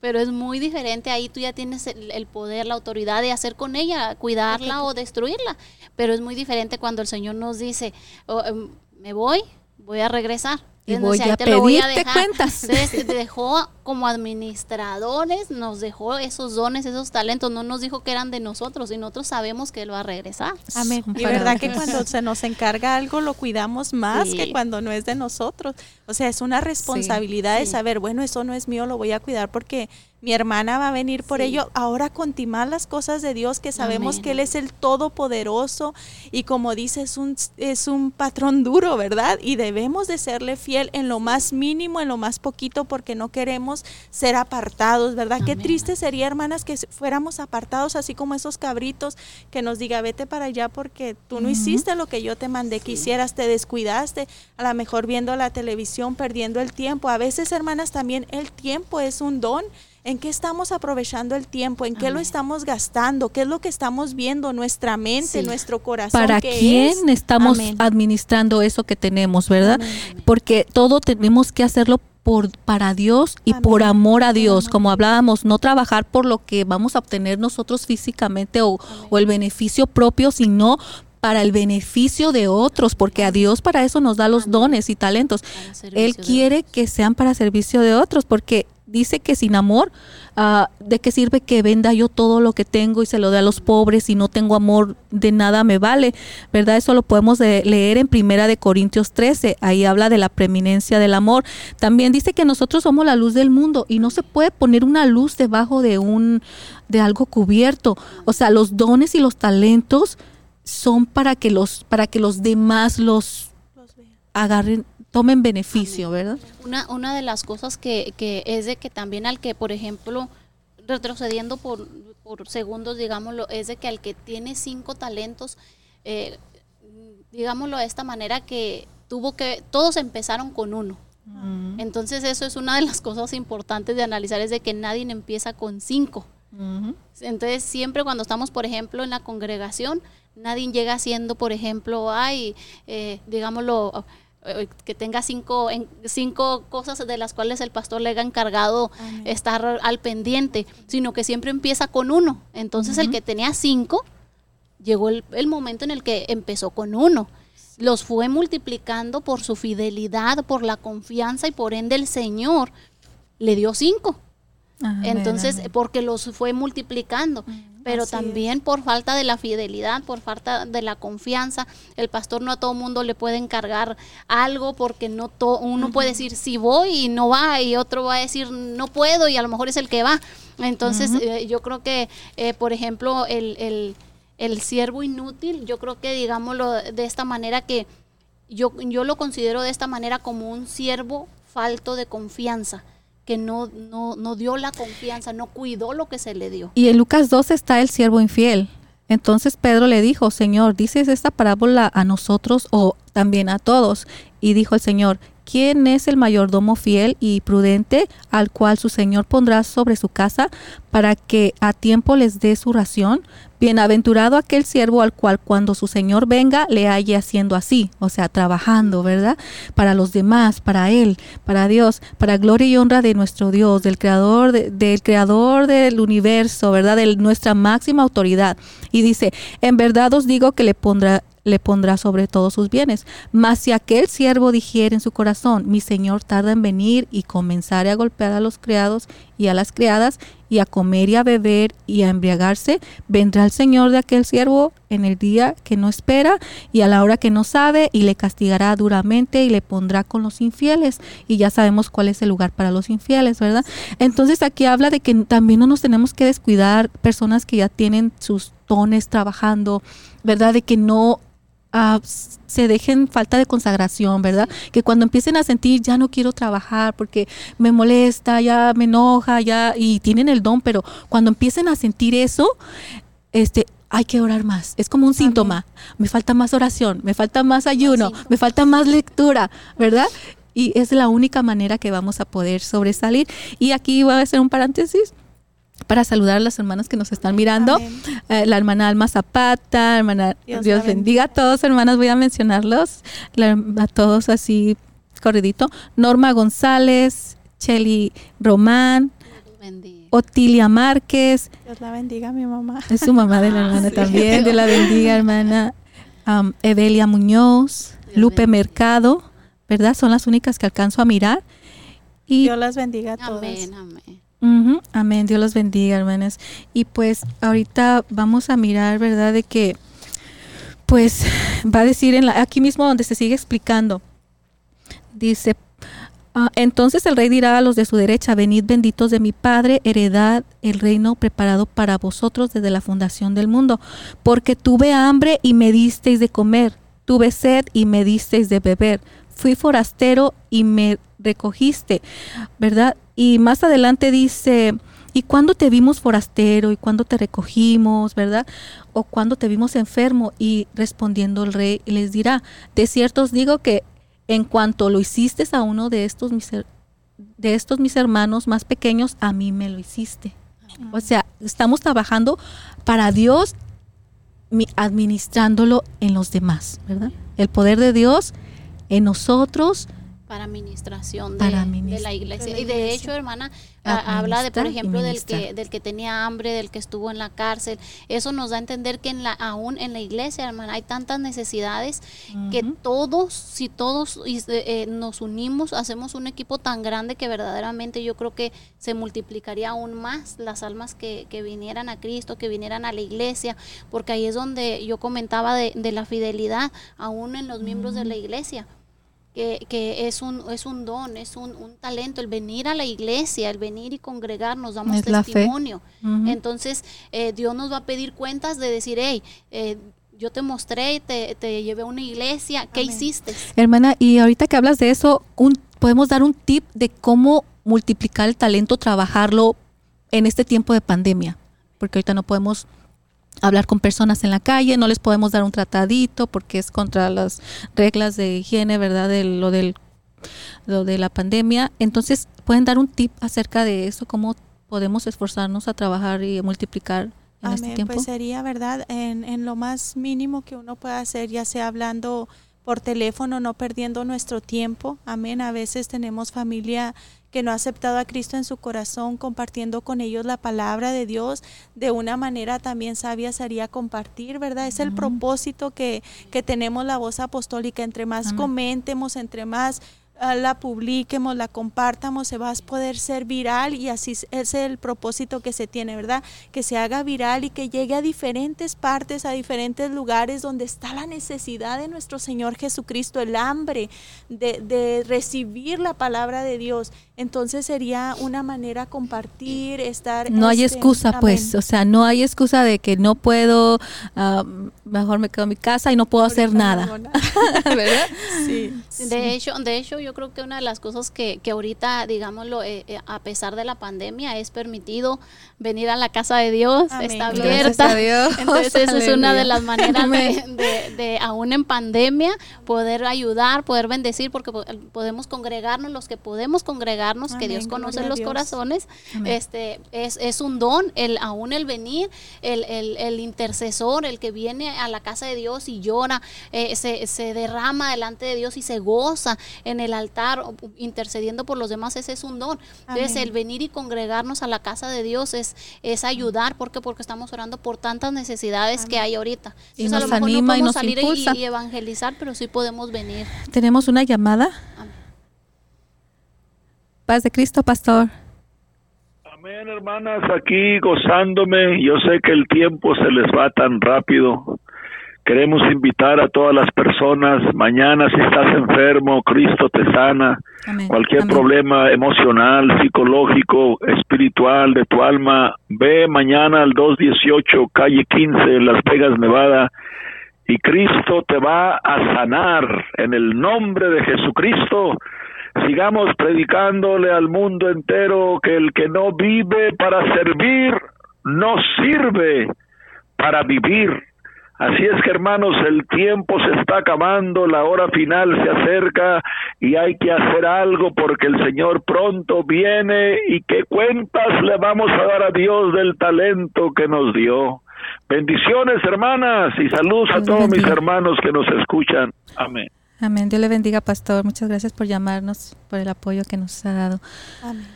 Pero es muy diferente, ahí tú ya tienes el, poder, la autoridad de hacer con ella, cuidarla o destruirla. Pero es muy diferente cuando el Señor nos dice, oh, em, me voy, voy a regresar y voy a pedirte cuentas. Entonces, dejó como administradores, nos dejó esos dones, esos talentos, no nos dijo que eran de nosotros y nosotros sabemos que él va a regresar. Amén. Y verdad que cuando se nos encarga algo lo cuidamos más que cuando no es de nosotros. O sea, es una responsabilidad de saber, bueno, eso no es mío, lo voy a cuidar porque mi hermana va a venir por ello. Ahora continuar las cosas de Dios, que sabemos que Él es el Todopoderoso y como dice, es un, es un patrón duro, ¿verdad? Y debemos de serle fiel en lo más mínimo, en lo más poquito, porque no queremos ser apartados, ¿verdad? Qué triste sería, hermanas, que fuéramos apartados, así como esos cabritos que nos diga, vete para allá porque tú no hiciste lo que yo te mandé que hicieras, te descuidaste, a lo mejor viendo la televisión, perdiendo el tiempo. A veces, hermanas, también el tiempo es un don ¿En qué estamos aprovechando el tiempo? ¿En qué lo estamos gastando? ¿Qué es lo que estamos viendo? Nuestra mente, nuestro corazón. ¿Para quién estamos administrando eso que tenemos, verdad? Porque todo tenemos que hacerlo por, para Dios y por amor a Dios, como hablábamos, no trabajar por lo que vamos a obtener nosotros físicamente o, o el beneficio propio, sino para el beneficio de otros, porque a Dios para eso nos da los dones y talentos. Él quiere que sean para servicio de otros, porque dice que sin amor, ah, ¿de qué sirve que venda yo todo lo que tengo y se lo dé a los pobres y no tengo amor? De nada me vale, ¿verdad? Eso lo podemos leer en Primera de Corintios 13, ahí habla de la preeminencia del amor. También dice que nosotros somos la luz del mundo y no se puede poner una luz debajo de un de algo cubierto. O sea, los dones y los talentos son para que los para que los demás los agarren tomen beneficio, ¿verdad? Una, una de las cosas que, que es de que también al que, por ejemplo, retrocediendo por, por segundos, digámoslo, es de que al que tiene cinco talentos, eh, digámoslo de esta manera, que tuvo que, todos empezaron con uno. Entonces eso es una de las cosas importantes de analizar, es de que nadie empieza con cinco. Entonces siempre cuando estamos, por ejemplo, en la congregación, nadie llega haciendo, por ejemplo, ay, eh, digámoslo, que tenga cinco, cinco cosas de las cuales el pastor le ha encargado estar al pendiente, sino que siempre empieza con uno. Entonces el que tenía cinco, llegó el, momento en el que empezó con uno. Los fue multiplicando por su fidelidad, por la confianza y por ende el Señor le dio cinco. Entonces, porque los fue multiplicando, pero también por falta de la fidelidad, por falta de la confianza, el pastor no a todo mundo le puede encargar algo porque no uno puede decir si voy y no va y otro va a decir no puedo y a lo mejor es el que va. Entonces, eh, yo creo que, eh, por ejemplo, el, el, el siervo inútil, yo creo que digámoslo de esta manera que yo, yo lo considero de esta manera como un siervo falto de confianza que no, no, no dio la confianza, no cuidó lo que se le dio. Y en Lucas 2 está el siervo infiel. Entonces Pedro le dijo, Señor, ¿dices esta parábola a nosotros o también a todos? Y dijo el Señor, ¿quién es el mayordomo fiel y prudente al cual su Señor pondrá sobre su casa para que a tiempo les dé su ración? Bienaventurado aquel siervo al cual cuando su Señor venga le halle haciendo así, o sea, trabajando, ¿verdad? Para los demás, para Él, para Dios, para gloria y honra de nuestro Dios, del Creador, del Creador del universo, ¿verdad? De nuestra máxima autoridad. Y dice, en verdad os digo que le pondrá le pondrá sobre todos sus bienes. Mas si aquel siervo dijere en su corazón, mi señor tarda en venir y comenzare a golpear a los criados y a las criadas y a comer y a beber y a embriagarse, vendrá el señor de aquel siervo en el día que no espera y a la hora que no sabe y le castigará duramente y le pondrá con los infieles. Y ya sabemos cuál es el lugar para los infieles, ¿verdad? Entonces aquí habla de que también no nos tenemos que descuidar personas que ya tienen sus dones trabajando, ¿verdad? De que no se dejen falta de consagración, ¿verdad? Que cuando empiecen a sentir ya no quiero trabajar porque me molesta, ya me enoja, ya y tienen el don, pero cuando empiecen a sentir eso, este hay que orar más. Es como un síntoma. Me falta más oración, me falta más ayuno, me falta más lectura, ¿verdad? Y es la única manera que vamos a poder sobresalir. Y aquí voy a hacer un paréntesis para saludar a las hermanas que nos están mirando. Eh, la hermana Alma Zapata, hermana Dios, bendiga a todos, hermanas, voy a mencionarlos, a todos así corridito. Norma González, Cheli Román, Otilia Márquez. Dios la bendiga, mi mamá. Es su mamá de la hermana también. Dios la bendiga, hermana. Evelia Muñoz, Lupe Mercado, ¿verdad? Son las únicas que alcanzo a mirar. Y Dios las bendiga a todos. Amén, amén. Amén, Dios los bendiga, hermanas. Y pues ahorita vamos a mirar, ¿verdad? De que, pues, va a decir en la, aquí mismo donde se sigue explicando, dice, ah, entonces el rey dirá a los de su derecha, venid benditos de mi Padre, heredad el reino preparado para vosotros desde la fundación del mundo, porque tuve hambre y me disteis de comer, tuve sed y me disteis de beber, fui forastero y me recogiste, ¿verdad? Y más adelante dice, ¿y cuándo te vimos forastero? ¿Y cuándo te recogimos? ¿Verdad? ¿O cuándo te vimos enfermo? Y respondiendo el rey les dirá, de cierto os digo que en cuanto lo hiciste a uno de estos mis, de estos mis hermanos más pequeños, a mí me lo hiciste. O sea, estamos trabajando para Dios administrándolo en los demás, ¿verdad? El poder de Dios en nosotros para administración de, la iglesia. Y de hecho, hermana, habla de, por ejemplo, del que, del que tenía hambre, del que estuvo en la cárcel. Eso nos da a entender que en la, aún en la iglesia, hermana, hay tantas necesidades que todos, si todos eh, nos unimos, hacemos un equipo tan grande que verdaderamente yo creo que se multiplicaría aún más las almas que, que vinieran a Cristo, que vinieran a la iglesia, porque ahí es donde yo comentaba de, de la fidelidad, aún en los miembros de la iglesia que, que, es, un, es un don, es un, un, talento, el venir a la iglesia, el venir y congregar, nos damos testimonio. Entonces, eh, Dios nos va a pedir cuentas de decir, hey, eh, yo te mostré te, te llevé a una iglesia, ¿qué hiciste? Hermana, y ahorita que hablas de eso, un, podemos dar un tip de cómo multiplicar el talento, trabajarlo en este tiempo de pandemia, porque ahorita no podemos hablar con personas en la calle, no les podemos dar un tratadito porque es contra las reglas de higiene, ¿verdad? De lo del lo de la pandemia. Entonces, pueden dar un tip acerca de eso, cómo podemos esforzarnos a trabajar y multiplicar en este tiempo. Pues sería, ¿verdad? En, en lo más mínimo que uno pueda hacer, ya sea hablando por teléfono, no perdiendo nuestro tiempo. Amén. A veces tenemos familia que no ha aceptado a Cristo en su corazón, compartiendo con ellos la palabra de Dios de una manera también sabia sería compartir, ¿verdad? Es el propósito que, que tenemos la voz apostólica, entre más comentemos, entre más Ah, la publiquemos, la compartamos, se va a poder ser viral y así es el propósito que se tiene, ¿verdad? Que se haga viral y que llegue a diferentes partes, a diferentes lugares donde está la necesidad de nuestro Señor Jesucristo, el hambre de, de recibir la palabra de Dios. Entonces sería una manera compartir, estar... No hay este, excusa, pues, o sea, no hay excusa de que no puedo, ah, mejor me quedo en mi casa y no puedo hacer nada. ¿Verdad? Sí. De hecho, de hecho, yo creo que una de las cosas que, que ahorita, digámoslo, eh, eh, a pesar de la pandemia, es permitido venir a la casa de Dios, está abierta. Entonces, esa es una de las maneras de, de, aún en pandemia, poder ayudar, poder bendecir, porque podemos congregarnos, los que podemos que Dios conoce los corazones, este es, es un don, el aún el venir, el, el, el, intercesor, el que viene a la casa de Dios y llora, eh, se, se derrama delante de Dios y se goza en el altar intercediendo por los demás, ese es un don. Entonces, el venir y congregarnos a la casa de Dios es, es ayudar, porque porque estamos orando por tantas necesidades que hay ahorita. Y nos a lo mejor anima no podemos y nos salir impulsa. Y, evangelizar, pero sí podemos venir. Tenemos una llamada. Paz de Cristo, pastor. Amén, hermanas, aquí gozándome. Yo sé que el tiempo se les va tan rápido. Queremos invitar a todas las personas, mañana si estás enfermo, Cristo te sana. Cualquier problema emocional, psicológico, espiritual de tu alma, ve mañana al 218, calle 15, Las Vegas, Nevada, y Cristo te va a sanar en el nombre de Jesucristo. Sigamos predicándole al mundo entero que el que no vive para servir, no sirve para vivir. Así es que hermanos, el tiempo se está acabando, la hora final se acerca y hay que hacer algo porque el Señor pronto viene y qué cuentas le vamos a dar a Dios del talento que nos dio. Bendiciones hermanas y saludos a todos mis hermanos que nos escuchan. Amén. Amén. Dios le bendiga, pastor. Muchas gracias por llamarnos, por el apoyo que nos ha dado. Amén.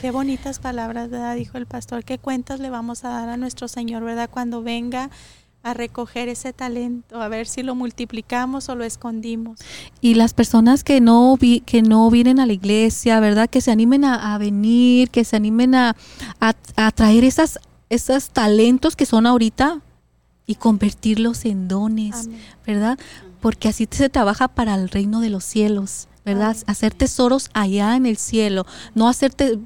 Qué bonitas palabras, ¿verdad? Dijo el pastor. ¿Qué cuentas le vamos a dar a nuestro Señor, verdad? Cuando venga a recoger ese talento, a ver si lo multiplicamos o lo escondimos. Y las personas que no vi, que no vienen a la iglesia, ¿verdad? Que se animen a, venir, que se animen a, a, traer esas, esos talentos que son ahorita y convertirlos en dones, ¿verdad? Porque así se trabaja para el reino de los cielos, ¿verdad? Hacer tesoros allá en el cielo, no hacerte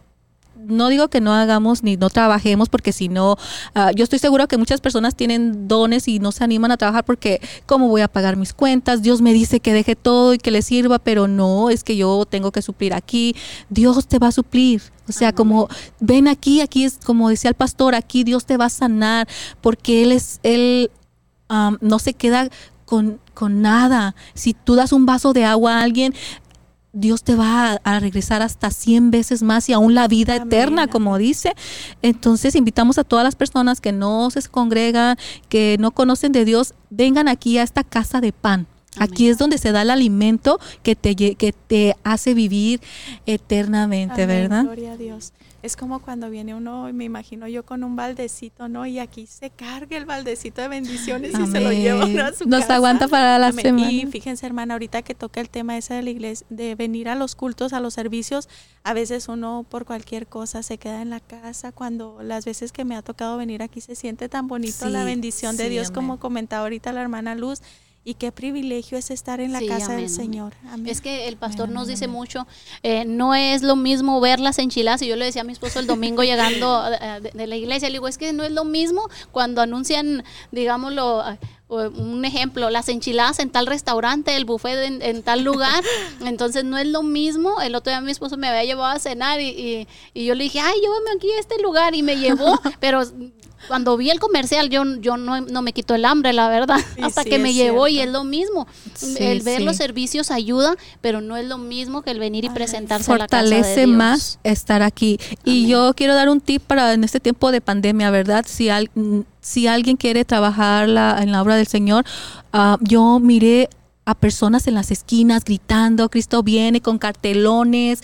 no digo que no hagamos ni no trabajemos porque si no, uh, yo estoy seguro que muchas personas tienen dones y no se animan a trabajar porque cómo voy a pagar mis cuentas, Dios me dice que deje todo y que le sirva, pero no, es que yo tengo que suplir aquí, Dios te va a suplir. O sea, como ven aquí, aquí es como decía el pastor, aquí Dios te va a sanar porque Él es, Él um, no se queda con, con, nada. Si tú das un vaso de agua a alguien, Dios te va a, regresar hasta 100 veces más y aún la vida eterna, como dice. Entonces invitamos a todas las personas que no se congregan, que no conocen de Dios, vengan aquí a esta casa de pan. Aquí es donde se da el alimento que te, que te hace vivir eternamente, ¿verdad? Gloria a Dios. Es como cuando viene uno, me imagino yo con un baldecito, ¿no? Y aquí se carga el baldecito de bendiciones y se lo lleva a su Nos aguanta para la semana. Y fíjense, hermana, ahorita que toca el tema ese de la iglesia, de venir a los cultos, a los servicios, a veces uno por cualquier cosa se queda en la casa. Cuando las veces que me ha tocado venir aquí se siente tan bonito la bendición de Dios, como comentaba ahorita la hermana Luz y qué privilegio es estar en la casa del Señor. Es que el pastor nos dice mucho, eh, no es lo mismo ver las enchiladas. Y yo le decía a mi esposo el domingo llegando de, la iglesia, le digo, es que no es lo mismo cuando anuncian, digámoslo, un ejemplo, las enchiladas en tal restaurante, el buffet en, tal lugar, entonces no es lo mismo. El otro día mi esposo me había llevado a cenar y, y, yo le dije, ay, llévame aquí a este lugar y me llevó, pero cuando vi el comercial yo, yo no, me quito el hambre, la verdad, hasta que me llevó y es lo mismo. el ver los servicios ayuda, pero no es lo mismo que el venir y presentarse Fortalece a la casa de Dios. más estar aquí. Y yo quiero dar un tip para en este tiempo de pandemia, ¿verdad? Si, si alguien quiere trabajar en la obra del Señor, ah, yo miré a personas en las esquinas gritando, Cristo viene con cartelones,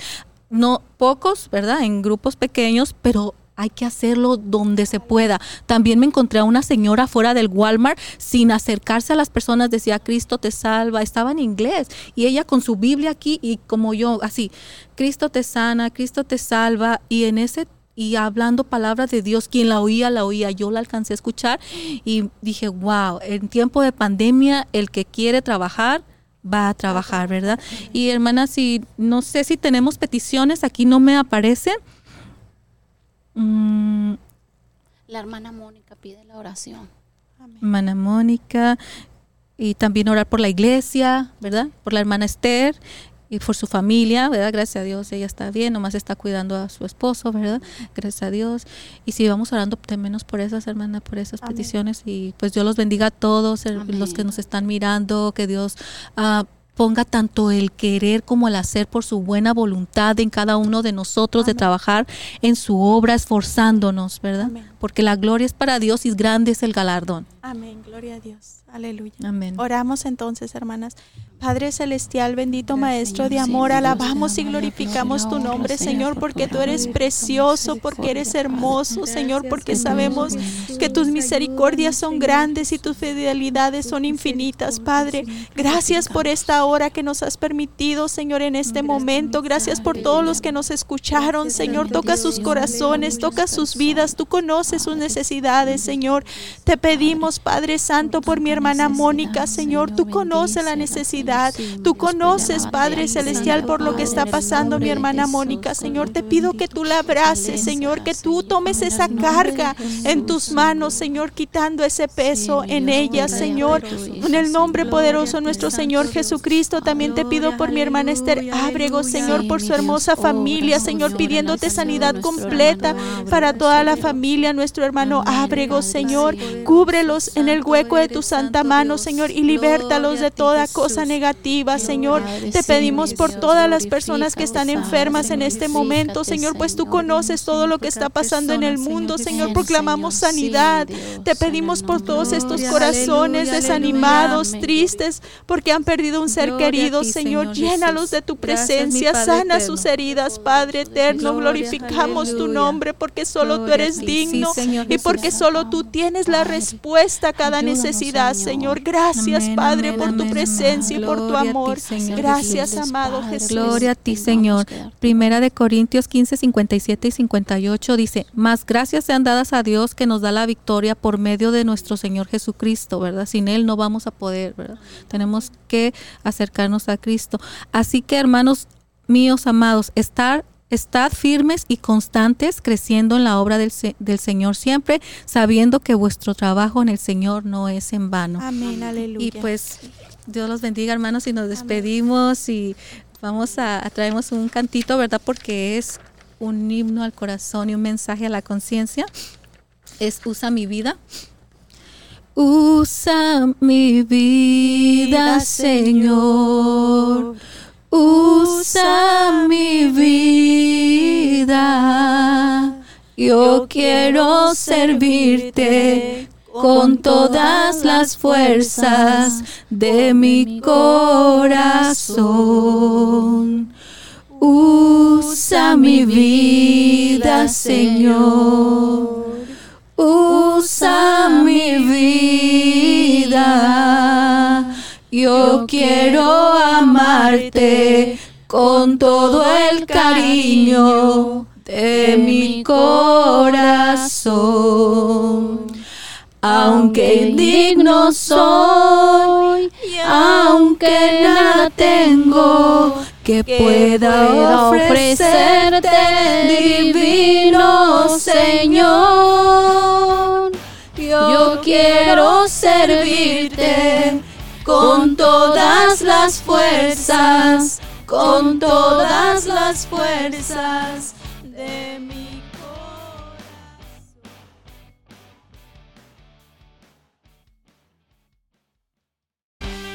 no pocos, ¿verdad? En grupos pequeños, pero hay que hacerlo donde se pueda. También me encontré a una señora fuera del Walmart sin acercarse a las personas, decía, Cristo te salva, estaba en inglés y ella con su Biblia aquí y como yo, así, Cristo te sana, Cristo te salva y en ese y hablando palabras de Dios, quien la oía, la oía, yo la alcancé a escuchar y dije, wow, en tiempo de pandemia, el que quiere trabajar, va a trabajar, ¿verdad? Y hermana, si no sé si tenemos peticiones, aquí no me aparecen Mm. La hermana Mónica pide la oración. Hermana Mónica. Y también orar por la iglesia, ¿verdad? Por la hermana Esther y por su familia, ¿verdad? Gracias a Dios, ella está bien, nomás está cuidando a su esposo, ¿verdad? Gracias a Dios. Y si vamos orando menos por esas hermanas, por esas peticiones, y pues Dios los bendiga a todos, los que nos están mirando, que Dios uh, ponga tanto el querer como el hacer por su buena voluntad en cada uno de nosotros de trabajar en su obra esforzándonos, ¿verdad? Porque la gloria es para Dios y grande es el galardón. Amén, gloria a Dios. Aleluya. Amén. Oramos entonces, hermanas. Padre Celestial, bendito Maestro de amor, alabamos y glorificamos tu nombre, Señor, porque tú eres precioso, porque eres hermoso, Señor, porque sabemos que tus misericordias son grandes y tus fidelidades son infinitas, Padre. Gracias por esta hora que nos has permitido, Señor, en este momento. Gracias por todos los que nos escucharon, Señor. Toca sus corazones, toca sus vidas. Tú conoces sus necesidades, Señor. Te pedimos, Padre Santo, por mi hermana Mónica, Señor. Tú conoces la necesidad Tú conoces, Padre Celestial, por lo que está pasando mi hermana Mónica. Señor, te pido que tú la abraces, Señor, que tú tomes esa carga en tus manos, Señor, quitando ese peso en ella, Señor. En el nombre poderoso de nuestro Señor Jesucristo, también te pido por mi hermana Esther Ábrego, Señor, por su hermosa familia, Señor, pidiéndote sanidad completa para toda la familia, nuestro hermano Ábrego, Señor. Cúbrelos en el hueco de tu santa mano, Señor, y libértalos de toda cosa negativa, Señor. Te pedimos por todas las personas que están enfermas en este momento, Señor, pues tú conoces todo lo que está pasando en el mundo, Señor. Proclamamos sanidad. Te pedimos por todos estos corazones desanimados, tristes, porque han perdido un ser querido, Señor. Llénalos de tu presencia, sana sus heridas, Padre eterno. Glorificamos tu nombre porque solo tú eres digno y porque solo tú tienes la respuesta a cada necesidad, Señor. Gracias, Padre, por tu presencia y por tu amor. Gracias, amado Jesús. Gloria a ti, Señor. Primera de Corintios 15, 57 y 58 dice, más gracias sean dadas a Dios que nos da la victoria por medio de nuestro Señor Jesucristo, ¿verdad? Sin Él no vamos a poder, ¿verdad? Tenemos que acercarnos a Cristo. Así que, hermanos míos amados, estar Estad firmes y constantes, creciendo en la obra del, del, Señor siempre, sabiendo que vuestro trabajo en el Señor no es en vano. Amén, aleluya. Y pues Dios los bendiga, hermanos, y nos despedimos y vamos a, traemos un cantito, ¿verdad? Porque es un himno al corazón y un mensaje a la conciencia. Es Usa mi vida. Usa mi vida, Señor. Usa mi vida. Yo quiero servirte con todas las fuerzas de mi corazón. Usa mi vida, Señor. Usa mi vida. Yo quiero amarte con todo el cariño de mi corazón. Aunque indigno soy, aunque nada tengo que pueda ofrecerte, divino Señor, yo quiero servirte con todas las fuerzas, con todas las fuerzas de